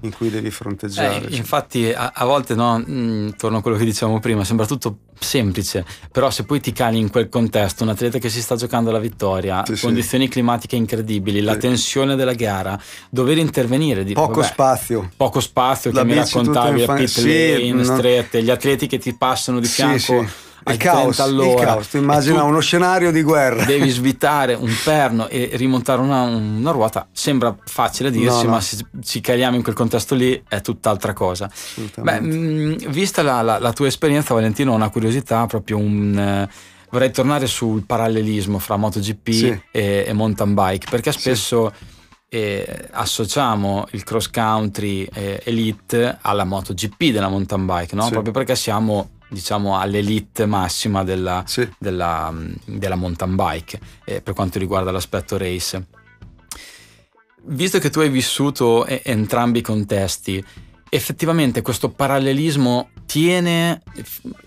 in cui devi fronteggiare. Eh, infatti a, a volte, no, mh, mm, torno a quello che dicevamo prima, sembra tutto semplice, però se poi ti cali in quel contesto, un atleta che si sta giocando la vittoria, sì, condizioni sì. climatiche incredibili, sì. la tensione della gara, dover intervenire. Di, poco vabbè, spazio. Poco spazio, la che mi raccontavi a pit lane, strette, gli atleti che ti passano di fianco il caos, il caos, immagina uno scenario di guerra. Devi svitare un perno e rimontare una, una ruota, sembra facile dirsi, no, no. ma se ci caliamo in quel contesto lì è tutt'altra cosa. Beh, mh, vista la, la, la, tua esperienza, Valentino, ho una curiosità, proprio un... Eh, vorrei tornare sul parallelismo fra MotoGP sì. e, e, mountain bike, perché spesso... Sì. Eh, associamo il cross country eh, elite alla MotoGP della mountain bike, no? sì. proprio perché siamo diciamo all'elite massima della, sì. della, della, mountain bike eh, per quanto riguarda l'aspetto race. Visto che tu hai vissuto entrambi i contesti, effettivamente questo parallelismo tiene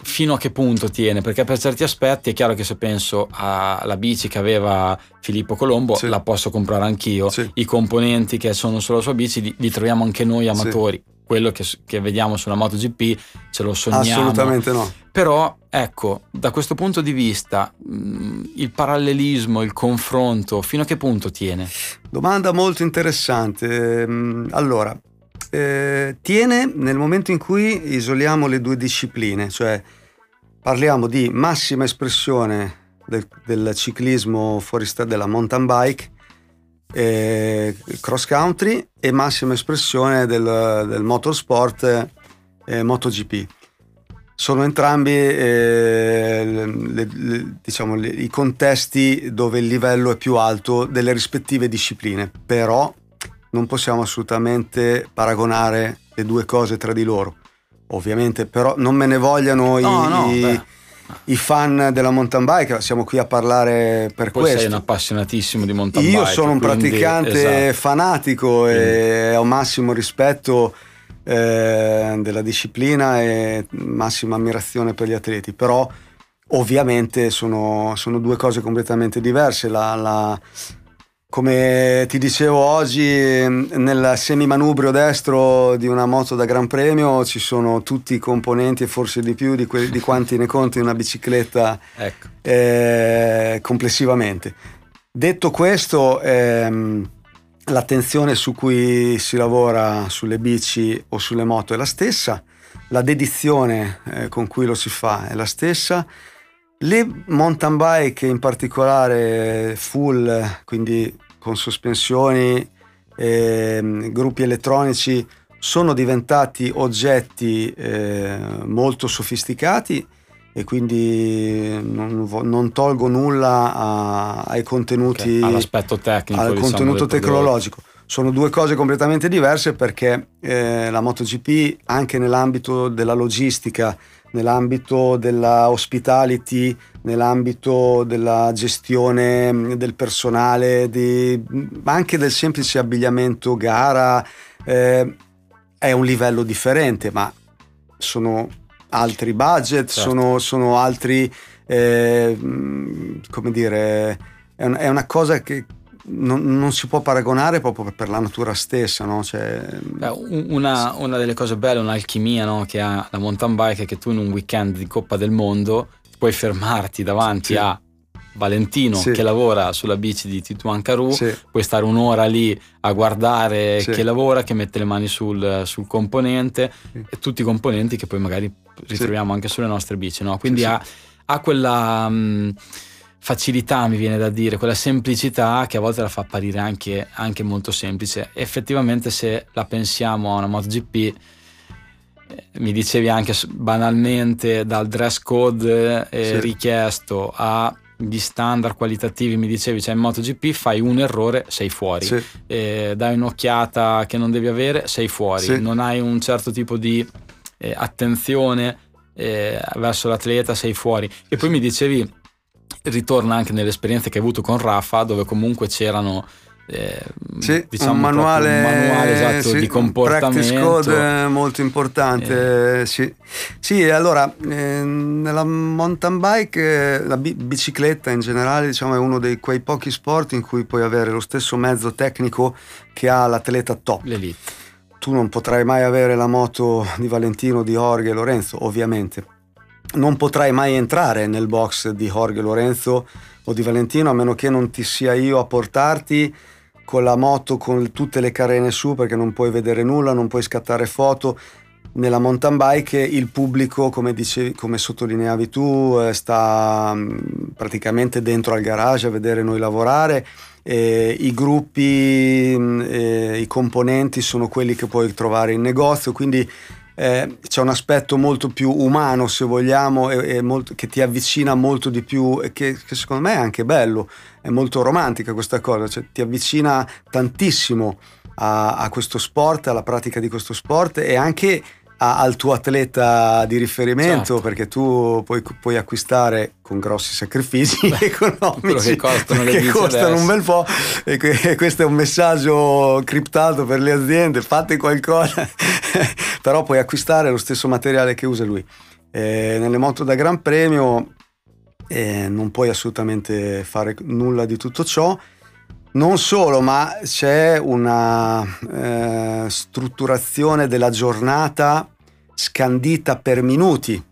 fino a che punto tiene? Perché per certi aspetti è chiaro che se penso alla bici che aveva Filippo Colombo, sì. la posso comprare anch'io. Sì. I componenti che sono sulla sua bici li, li troviamo anche noi amatori. Sì quello che, che, vediamo sulla MotoGP ce lo sogniamo. Assolutamente no. Però ecco, da questo punto di vista, mm, il parallelismo, il confronto, fino a che punto tiene? Domanda molto interessante. Ehm, allora, eh, tiene nel momento in cui isoliamo le due discipline, cioè parliamo di massima espressione del, del ciclismo fuoristrada della mountain bike eh, cross country e massima espressione del, del motorsport eh, MotoGP. Sono entrambi eh, le, le, diciamo, le, i contesti dove il livello è più alto delle rispettive discipline, però non possiamo assolutamente paragonare le due cose tra di loro. Ovviamente, però non me ne vogliano no, i, no, i i fan della mountain bike, siamo qui a parlare per Poi questo. sei un appassionatissimo di mountain Io bike. Io sono un quindi, praticante esatto. fanatico e ho massimo rispetto eh, della disciplina e massima ammirazione per gli atleti, però ovviamente sono, sono due cose completamente diverse. La, la, come ti dicevo oggi, nel semimanubrio destro di una moto da Gran Premio ci sono tutti i componenti e forse di più di, quelli, di quanti ne conti una bicicletta ecco. eh, complessivamente. Detto questo, ehm, l'attenzione su cui si lavora sulle bici o sulle moto è la stessa, la dedizione eh, con cui lo si fa è la stessa. Le mountain bike in particolare full, quindi con sospensioni, eh, gruppi elettronici, sono diventati oggetti eh, molto sofisticati e quindi non, non tolgo nulla a, ai contenuti, okay. all'aspetto tecnico, al diciamo, contenuto tecnologico. Sono due cose completamente diverse perché eh, la MotoGP anche nell'ambito della logistica nell'ambito della hospitality, nell'ambito della gestione mm, del personale, di, ma anche del semplice abbigliamento gara, eh, è un livello differente, ma sono altri budget, certo. sono, sono, altri, eh, mm, come dire, è, una cosa che, non, non, si può paragonare proprio per la natura stessa. No? Cioè... Beh, una, una, delle cose belle, un'alchimia no? che ha la mountain bike è che tu in un weekend di Coppa del Mondo puoi fermarti davanti sì. a Valentino sì. che lavora sulla bici di Tituan Caru, sì. puoi stare un'ora lì a guardare sì. che lavora, che mette le mani sul, sul componente e tutti i componenti che poi magari ritroviamo anche sulle nostre bici. No? Quindi ha, ha, quella... Mh, facilità, mi viene da dire, quella semplicità che a volte la fa apparire anche, anche molto semplice. Effettivamente se la pensiamo a una MotoGP mi dicevi anche banalmente dal dress code eh, sì. richiesto agli standard qualitativi, mi dicevi, cioè in MotoGP fai un errore, sei fuori, sì. eh, dai un'occhiata che non devi avere, sei fuori, sì. non hai un certo tipo di eh, attenzione eh, verso l'atleta, sei fuori. E poi mi dicevi, ritorna anche nelle esperienze che hai avuto con Rafa, dove comunque c'erano eh, sì, diciamo un manuale, un manuale esatto, sì, di comportamento. Practice code molto importante. Eh. Sì. sì, allora eh, nella mountain bike, la b- bicicletta in generale, diciamo, è uno dei quei pochi sport in cui puoi avere lo stesso mezzo tecnico che ha l'atleta top. L'elite. Tu non potrai mai avere la moto di Valentino, di Jorge e Lorenzo, ovviamente. Non potrai mai entrare nel box di Jorge Lorenzo o di Valentino a meno che non ti sia io a portarti con la moto con tutte le carene su perché non puoi vedere nulla, non puoi scattare foto. Nella mountain bike il pubblico, come, dicevi, come sottolineavi tu, eh, sta mm, praticamente dentro al garage a vedere noi lavorare. Eh, I gruppi, mm, i componenti sono quelli che puoi trovare in negozio, quindi eh, c'è un aspetto molto più umano, se vogliamo, e, e molto, che ti avvicina molto di più e che, che, secondo me è anche bello, è molto romantica questa cosa, cioè, ti avvicina tantissimo a, a, questo sport, alla pratica di questo sport e anche a, al tuo atleta di riferimento, certo. perché tu puoi, puoi, acquistare con grossi sacrifici Beh, economici che costano, che costano un bel po'. E, e questo è un messaggio criptato per le aziende: fate qualcosa, però puoi acquistare lo stesso materiale che usa lui. Eh, nelle moto da Gran Premio eh, non puoi assolutamente fare nulla di tutto ciò. Non solo, ma c'è una eh, strutturazione della giornata scandita per minuti.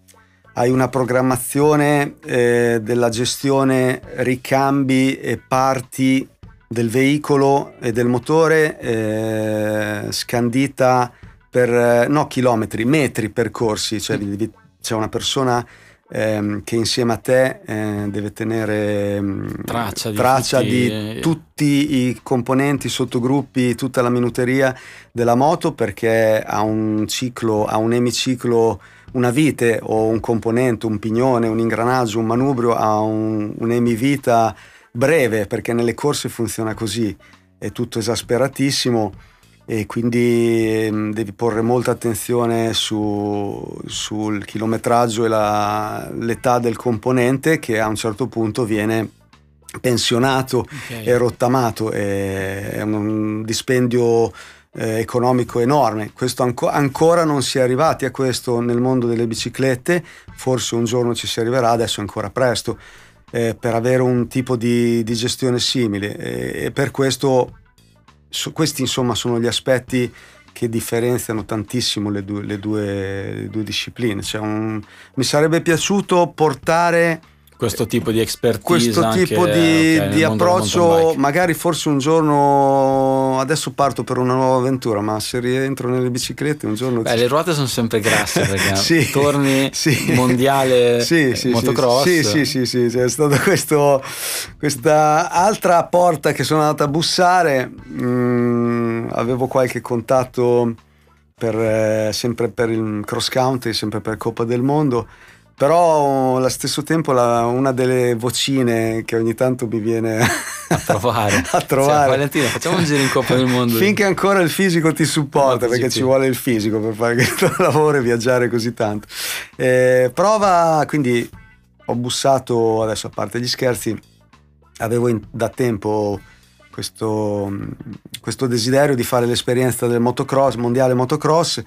Hai una programmazione eh, della gestione ricambi e parti del veicolo e del motore eh, scandita per no chilometri, metri percorsi, cioè c'è una persona ehm, che insieme a te eh, deve tenere ehm, traccia, di, traccia tutti, di eh, tutti i componenti, sottogruppi, tutta la minuteria della moto perché ha un ciclo, ha un emiciclo una vite o un componente, un pignone, un ingranaggio, un manubrio ha un, un'emivita breve perché nelle corse funziona così, è tutto esasperatissimo e quindi ehm, devi porre molta attenzione su, sul chilometraggio e la, l'età del componente che a un certo punto viene pensionato okay. e rottamato. È un dispendio eh, economico enorme. Questo anco, ancora non si è arrivati a questo nel mondo delle biciclette. Forse un giorno ci si arriverà adesso è ancora presto eh, per avere un tipo di, di gestione simile. E, e per questo So, questi insomma sono gli aspetti che differenziano tantissimo le due, le due, le due discipline. Cioè un, mi sarebbe piaciuto portare questo tipo di expertise questo tipo di, okay, di approccio magari forse un giorno adesso parto per una nuova avventura ma se rientro nelle biciclette un giorno Beh, le ruote sono sempre grasse perché sì, torni sì. mondiale sì, sì, motocross. Sì sì sì, sì, c'è stata questa altra porta che sono andato a bussare mm, avevo qualche contatto per, eh, sempre per il cross country sempre per Coppa del Mondo però allo stesso tempo la, una delle vocine che ogni tanto mi viene a trovare, a trovare. Cioè, Valentina facciamo un giro in Coppa del Mondo. Finché ancora il fisico ti supporta perché ci vuole il fisico per fare questo lavoro e viaggiare così tanto. Eh, prova quindi ho bussato adesso a parte gli scherzi avevo in, da tempo questo, questo desiderio di fare l'esperienza del motocross mondiale motocross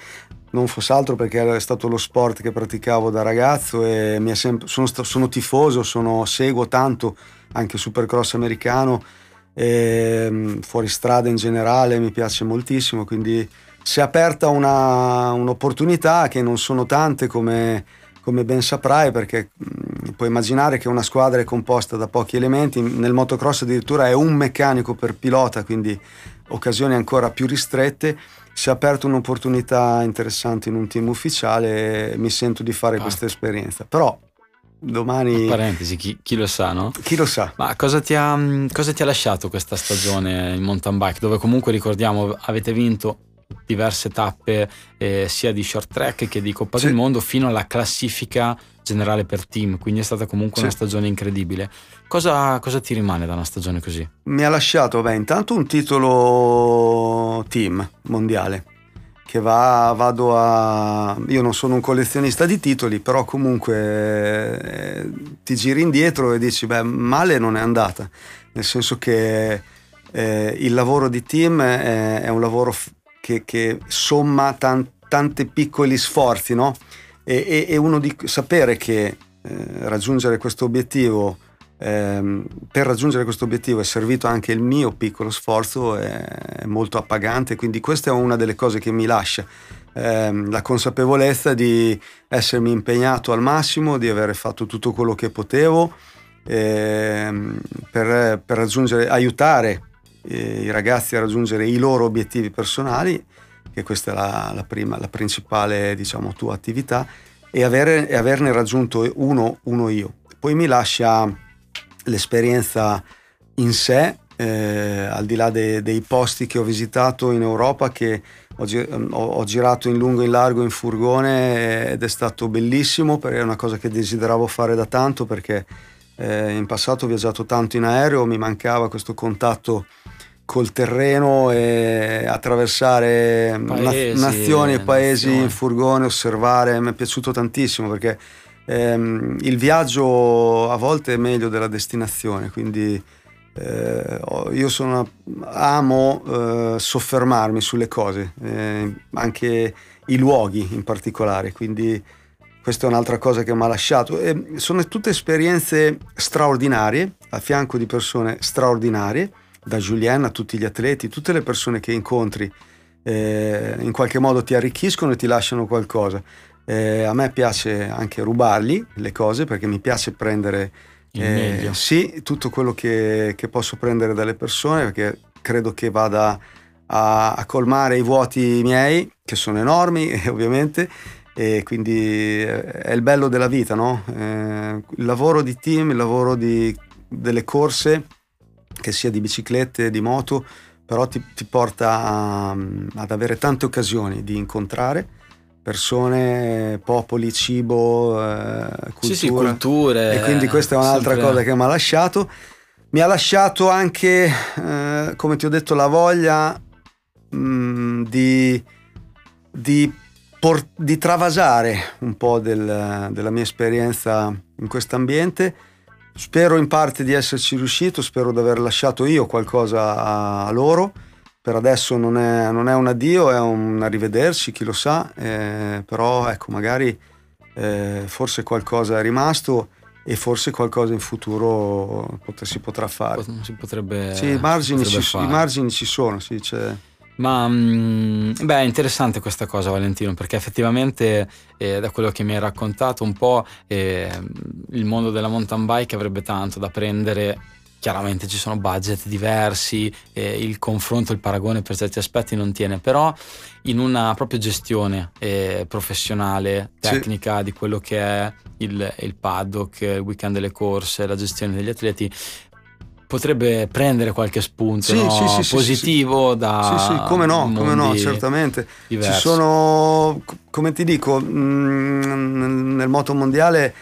non fosse altro perché era stato lo sport che praticavo da ragazzo e sempre, sono, sono, tifoso, sono, seguo tanto anche Supercross americano, e, mm, fuori strada in generale mi piace moltissimo, quindi si è aperta una, un'opportunità che non sono tante come, come ben saprai perché mm, puoi immaginare che una squadra è composta da pochi elementi, nel motocross addirittura è un meccanico per pilota, quindi occasioni ancora più ristrette si è aperta un'opportunità interessante in un team ufficiale e mi sento di fare ah. questa esperienza. Però domani... Parentesi, chi, chi, lo sa, no? Chi lo sa. Ma cosa ti, ha, cosa ti ha lasciato questa stagione in mountain bike? Dove comunque ricordiamo avete vinto diverse tappe eh, sia di short track che di Coppa sì. del Mondo fino alla classifica generale per team, quindi è stata comunque sì. una stagione incredibile. Cosa, cosa, ti rimane da una stagione così? Mi ha lasciato, beh, intanto un titolo team mondiale che va, vado a... Io non sono un collezionista di titoli, però comunque eh, ti giri indietro e dici, beh, male non è andata, nel senso che eh, il lavoro di team è, è un lavoro che, che, somma tan- tanti piccoli sforzi, no? E, e, uno di sapere che eh, raggiungere questo obiettivo eh, per raggiungere questo obiettivo è servito anche il mio piccolo sforzo, è, è molto appagante, quindi questa è una delle cose che mi lascia, eh, la consapevolezza di essermi impegnato al massimo, di aver fatto tutto quello che potevo eh, per, per aiutare eh, i ragazzi a raggiungere i loro obiettivi personali, che questa è la, la, prima, la principale diciamo, tua attività, e, avere, e averne raggiunto uno, uno io. Poi mi lascia l'esperienza in sé, eh, al di là de, dei posti che ho visitato in Europa, che ho, ho, ho, girato in lungo e in largo in furgone ed è stato bellissimo, perché è una cosa che desideravo fare da tanto, perché eh, in passato ho viaggiato tanto in aereo, mi mancava questo contatto col terreno e attraversare paesi, nazioni e paesi nazioni. in furgone, osservare, mi è piaciuto tantissimo perché ehm, il viaggio a volte è meglio della destinazione, quindi eh, io sono, amo eh, soffermarmi sulle cose, eh, anche i luoghi in particolare, quindi questa è un'altra cosa che mi ha lasciato. E sono tutte esperienze straordinarie, a fianco di persone straordinarie, da Julien a tutti gli atleti, tutte le persone che incontri eh, in qualche modo ti arricchiscono e ti lasciano qualcosa. Eh, a me piace anche rubargli le cose perché mi piace prendere eh, sì, tutto quello che, che, posso prendere dalle persone perché credo che vada a, a, colmare i vuoti miei che sono enormi ovviamente e quindi eh, è il bello della vita, no? eh, il lavoro di team, il lavoro di, delle corse, che sia di biciclette, di moto, però ti, ti porta a, ad avere tante occasioni di incontrare persone, popoli, cibo, eh, cultura. Sì, sì, culture. E quindi questa è un'altra sempre... cosa che mi ha lasciato. Mi ha lasciato anche, eh, come ti ho detto, la voglia mh, mm, di, di, por- di, travasare un po' del, della mia esperienza in questo ambiente. Spero in parte di esserci riuscito, spero di aver lasciato io qualcosa a, loro per adesso non è, non è, un addio, è un arrivederci, chi lo sa, eh, però ecco, magari eh, forse qualcosa è rimasto e forse qualcosa in futuro pot- si potrà fare. Si potrebbe, sì, i margini, ci, i margini ci, sono, sì, c'è. Ma mh, mm, beh, è interessante questa cosa, Valentino, perché effettivamente eh, da quello che mi hai raccontato un po' eh, il mondo della mountain bike avrebbe tanto da prendere chiaramente ci sono budget diversi, eh, il confronto, il paragone per certi aspetti non tiene, però in una propria gestione eh, professionale, tecnica sì. di quello che è il, il paddock, il weekend delle corse, la gestione degli atleti, potrebbe prendere qualche spunto sì, no? sì, positivo sì, da sì, sì, come no, come no, certamente. Diversi. Ci sono, come ti dico, mm, nel moto mondiale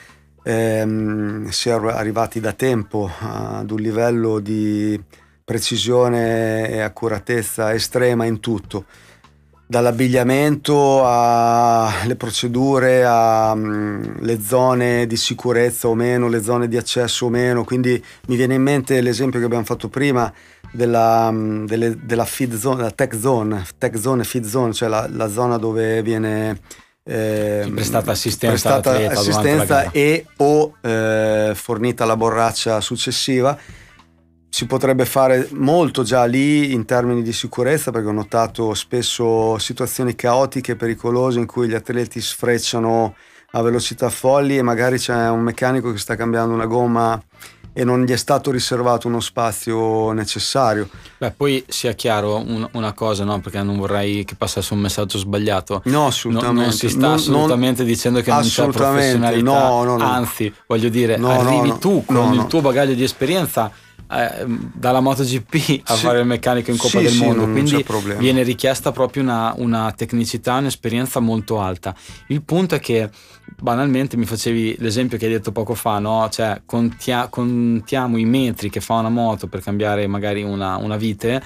ehm, si è arrivati da tempo ad un livello di precisione e accuratezza estrema in tutto dall'abbigliamento alle procedure, alle zone di sicurezza o meno, le zone di accesso o meno. Quindi mi viene in mente l'esempio che abbiamo fatto prima della, delle, della feed zone, la tech zone, tech zone e feed zone, cioè la, la zona dove viene eh, prestata assistenza, prestata assistenza e o eh, fornita la borraccia successiva. Si potrebbe fare molto già lì in termini di sicurezza perché ho notato spesso situazioni caotiche, e pericolose in cui gli atleti sfrecciano a velocità folli e magari c'è un meccanico che sta cambiando una gomma e non gli è stato riservato uno spazio necessario. Beh, poi sia chiaro un, una cosa, no? perché non vorrei che passasse un messaggio sbagliato. No, assolutamente. No, non si sta non, assolutamente non, dicendo che non c'è professionalità. No, no, no. Anzi, voglio dire, arrivi tu con il tuo bagaglio di esperienza eh, dalla MotoGP a Sì. fare il meccanico in Coppa Sì, del sì, Mondo, quindi viene richiesta proprio una, una tecnicità, un'esperienza molto alta. Il punto è che banalmente mi facevi l'esempio che hai detto poco fa, no? Cioè contia- contiamo i metri che fa una moto per cambiare magari una, una vite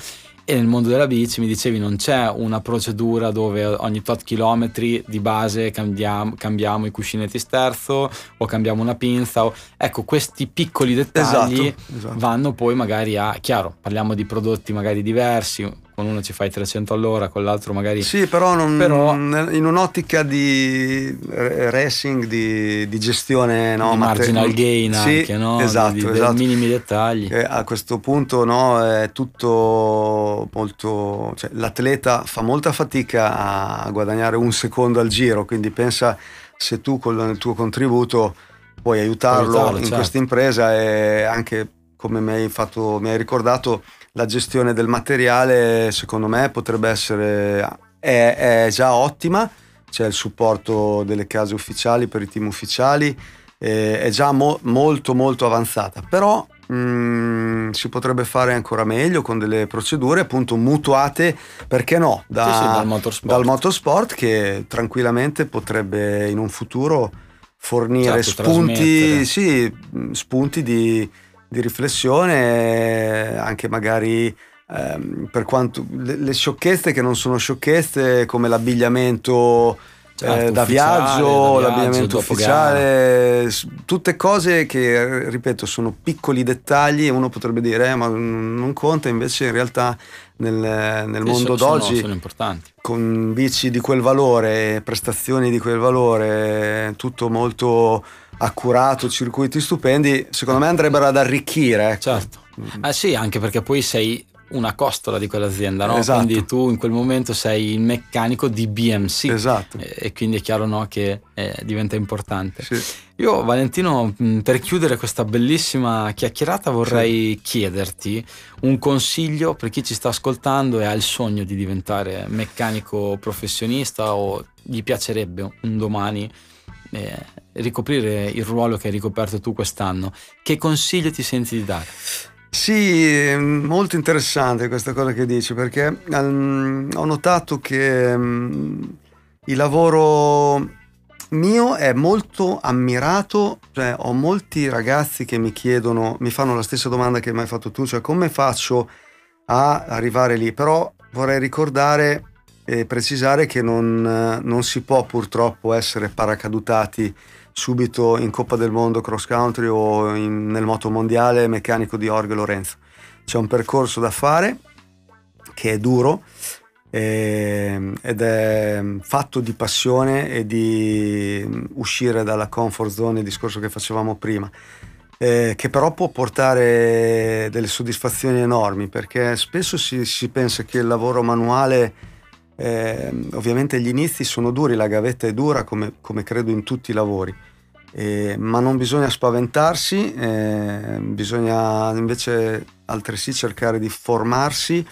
e nel mondo della bici mi dicevi non c'è una procedura dove ogni tot chilometri di base cambiamo, cambiamo i cuscinetti sterzo o cambiamo una pinza. o- Ecco, questi piccoli dettagli Esatto, esatto. vanno poi magari a, chiaro, parliamo di prodotti magari diversi, con uno ci fai 300 all'ora, con l'altro magari... Sì, però, non- Però- in un'ottica di racing, di, di gestione no, di mater- marginal gain Sì, anche, no? Esatto, di, di- esatto. minimi dettagli. Eh, a questo punto no, è tutto molto... Cioè, l'atleta fa molta fatica a guadagnare un secondo al giro, quindi pensa se tu con il tuo contributo puoi aiutarlo, aiutarlo, in certo. questa impresa e anche come mi hai, fatto, mi hai ricordato la gestione del materiale secondo me potrebbe essere è, è già ottima. C'è il supporto delle case ufficiali per i team ufficiali eh, è già mo- molto molto avanzata. Però mm, si potrebbe fare ancora meglio con delle procedure appunto mutuate perché no da- Sì, sì, dal motorsport. dal motorsport che tranquillamente potrebbe in un futuro fornire Certo, spunti, sì, mh, spunti di, di riflessione, eh, anche magari ehm, per quanto le, le sciocchezze che non sono sciocchezze come l'abbigliamento Certo, eh, da, viaggio, da viaggio, l'abbigliamento ufficiale, s- tutte cose che, eh, ripeto, sono piccoli dettagli e uno potrebbe dire eh, ma non conta, invece in realtà nel, nel mondo sono- d'oggi sono, con bici di quel valore, prestazioni di quel valore, tutto molto accurato, circuiti stupendi, secondo me andrebbero ad arricchire. ecco. Certo. Ah sì, anche perché poi sei una costola di quell'azienda, no? Esatto. Quindi tu in quel momento sei il meccanico di BMC. Esatto. E e quindi è chiaro no, che eh, diventa importante. Sì. Io, Valentino, mh, per chiudere questa bellissima chiacchierata, vorrei chiederti un consiglio per chi ci sta ascoltando e ha il sogno di diventare meccanico professionista o gli piacerebbe un domani eh, ricoprire il ruolo che hai ricoperto tu quest'anno. Che consiglio ti senti di dare? Sì, è molto interessante questa cosa che dici perché ehm, ho notato che ehm, il lavoro mio è molto ammirato, cioè ho molti ragazzi che mi chiedono, mi fanno la stessa domanda che mi hai fatto tu, cioè come faccio a arrivare lì, però vorrei ricordare e precisare che non, non si può purtroppo essere paracadutati subito in Coppa del Mondo cross country o in- nel moto mondiale meccanico di Orge Lorenzo. C'è un percorso da fare che è duro ehm, ed è fatto di passione e di mm, uscire dalla comfort zone, il discorso che facevamo prima. eh, che però può portare delle soddisfazioni enormi perché spesso si, si pensa che il lavoro manuale eh, ovviamente gli inizi sono duri, la gavetta è dura come, come credo in tutti i lavori, eh, ma non bisogna spaventarsi, eh, bisogna invece altresì cercare di formarsi,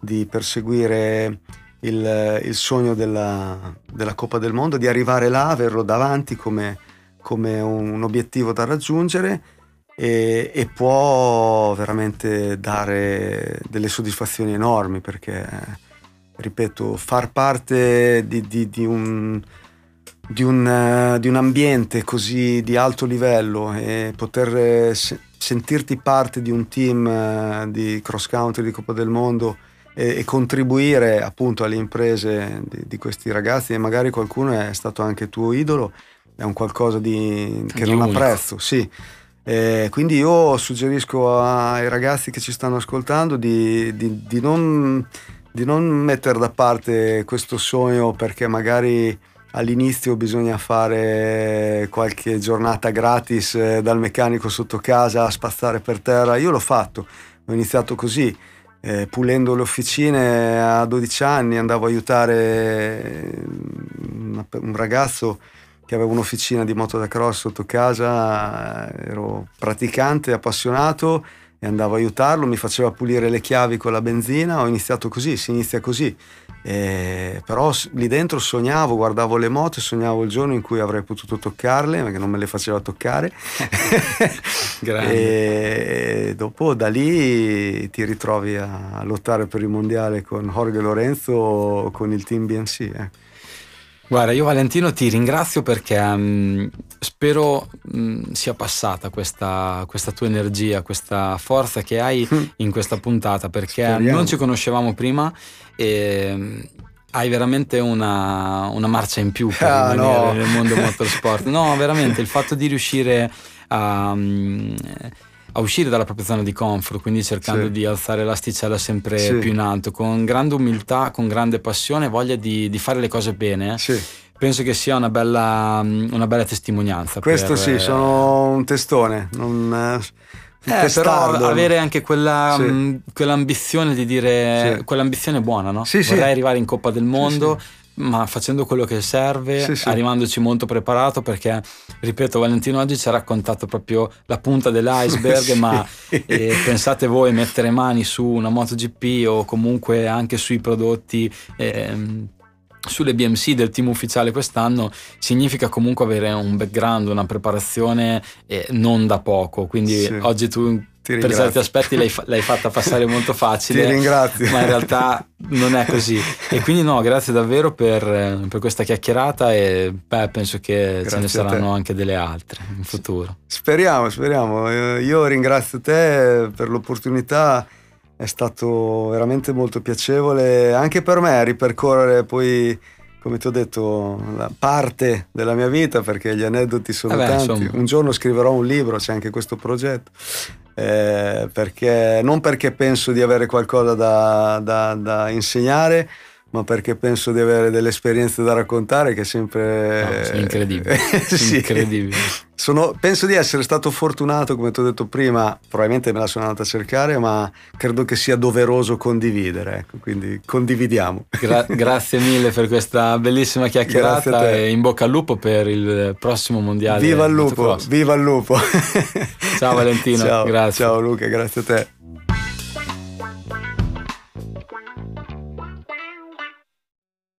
di perseguire il, il sogno della, della Coppa del Mondo, di arrivare là, averlo davanti come, come un obiettivo da raggiungere e, e può veramente dare delle soddisfazioni enormi perché ripeto, far parte di, di- di un, di, un, eh, di un ambiente così di alto livello e poter eh, se- sentirti parte di un team eh, di cross country di Coppa del Mondo e, e contribuire appunto alle imprese di, questi ragazzi e magari qualcuno è stato anche tuo idolo, è un qualcosa di, che non unico. prezzo, sì. Eh, quindi io suggerisco ai ragazzi che ci stanno ascoltando di non, di non mettere da parte questo sogno perché magari all'inizio bisogna fare qualche giornata gratis eh, dal meccanico sotto casa a spazzare per terra. Io l'ho fatto, ho iniziato così. eh, pulendo le officine a 12 anni andavo a aiutare una- un ragazzo che aveva un'officina di moto da cross sotto casa, ero praticante, appassionato e andavo a aiutarlo, mi faceva pulire le chiavi con la benzina, ho iniziato così, si inizia così. E, però lì dentro sognavo, guardavo le moto e sognavo il giorno in cui avrei potuto toccarle, perché non me le faceva toccare. e dopo da lì ti ritrovi a lottare per il mondiale con Jorge Lorenzo o con il team BNC. Eh. Guarda, io Valentino ti ringrazio perché um, spero um, sia passata questa, questa, tua energia, questa forza che hai mm. in questa puntata perché Speriamo. non ci conoscevamo prima e um, hai veramente una, una, marcia in più per ah, rimanere no. nel mondo motorsport. No, veramente il fatto di riuscire a a uscire dalla propria zona di comfort, quindi cercando sì. di alzare l'asticella sempre sì. più in alto, con grande umiltà, con grande passione, voglia di, di fare le cose bene. Sì. Penso che sia una bella, una bella testimonianza. Questo per, sì, sono un testone. Non, eh, però avere anche quella, mh, quell'ambizione di dire quell'ambizione buona, no? Vorrei arrivare in Coppa del Mondo ma facendo quello che serve, sì, sì. arrivandoci molto preparato perché, ripeto, Valentino oggi ci ha raccontato proprio la punta dell'iceberg, sì. ma eh, pensate voi mettere mani su una MotoGP o comunque anche sui prodotti... Eh, sulle BMC del team ufficiale quest'anno significa comunque avere un background, una preparazione eh, non da poco. Quindi oggi tu per certi aspetti l'hai, l'hai, fatta passare molto facile. Ti ringrazio. Ma in realtà non è così. E quindi no, grazie davvero per, per questa chiacchierata e beh, penso che grazie ce ne saranno anche delle altre in futuro. Speriamo, speriamo. Io ringrazio te per l'opportunità è stato veramente molto piacevole anche per me ripercorrere poi come ti ho detto la parte della mia vita perché gli aneddoti sono eh tanti insomma. un giorno scriverò un libro c'è anche questo progetto eh, perché, non perché penso di avere qualcosa da, da, da insegnare ma perché penso di avere delle esperienze da raccontare che sempre... No, sono incredibili. sì. incredibili. Sono, penso di essere stato fortunato, come ti ho detto prima, probabilmente me la sono andata a cercare, ma credo che sia doveroso condividere, ecco, quindi condividiamo. Gra- grazie mille per questa bellissima chiacchierata e in bocca al lupo per il prossimo mondiale. Viva il lupo, viva il lupo. Ciao Valentino, ciao, grazie. Ciao Luca, grazie a te.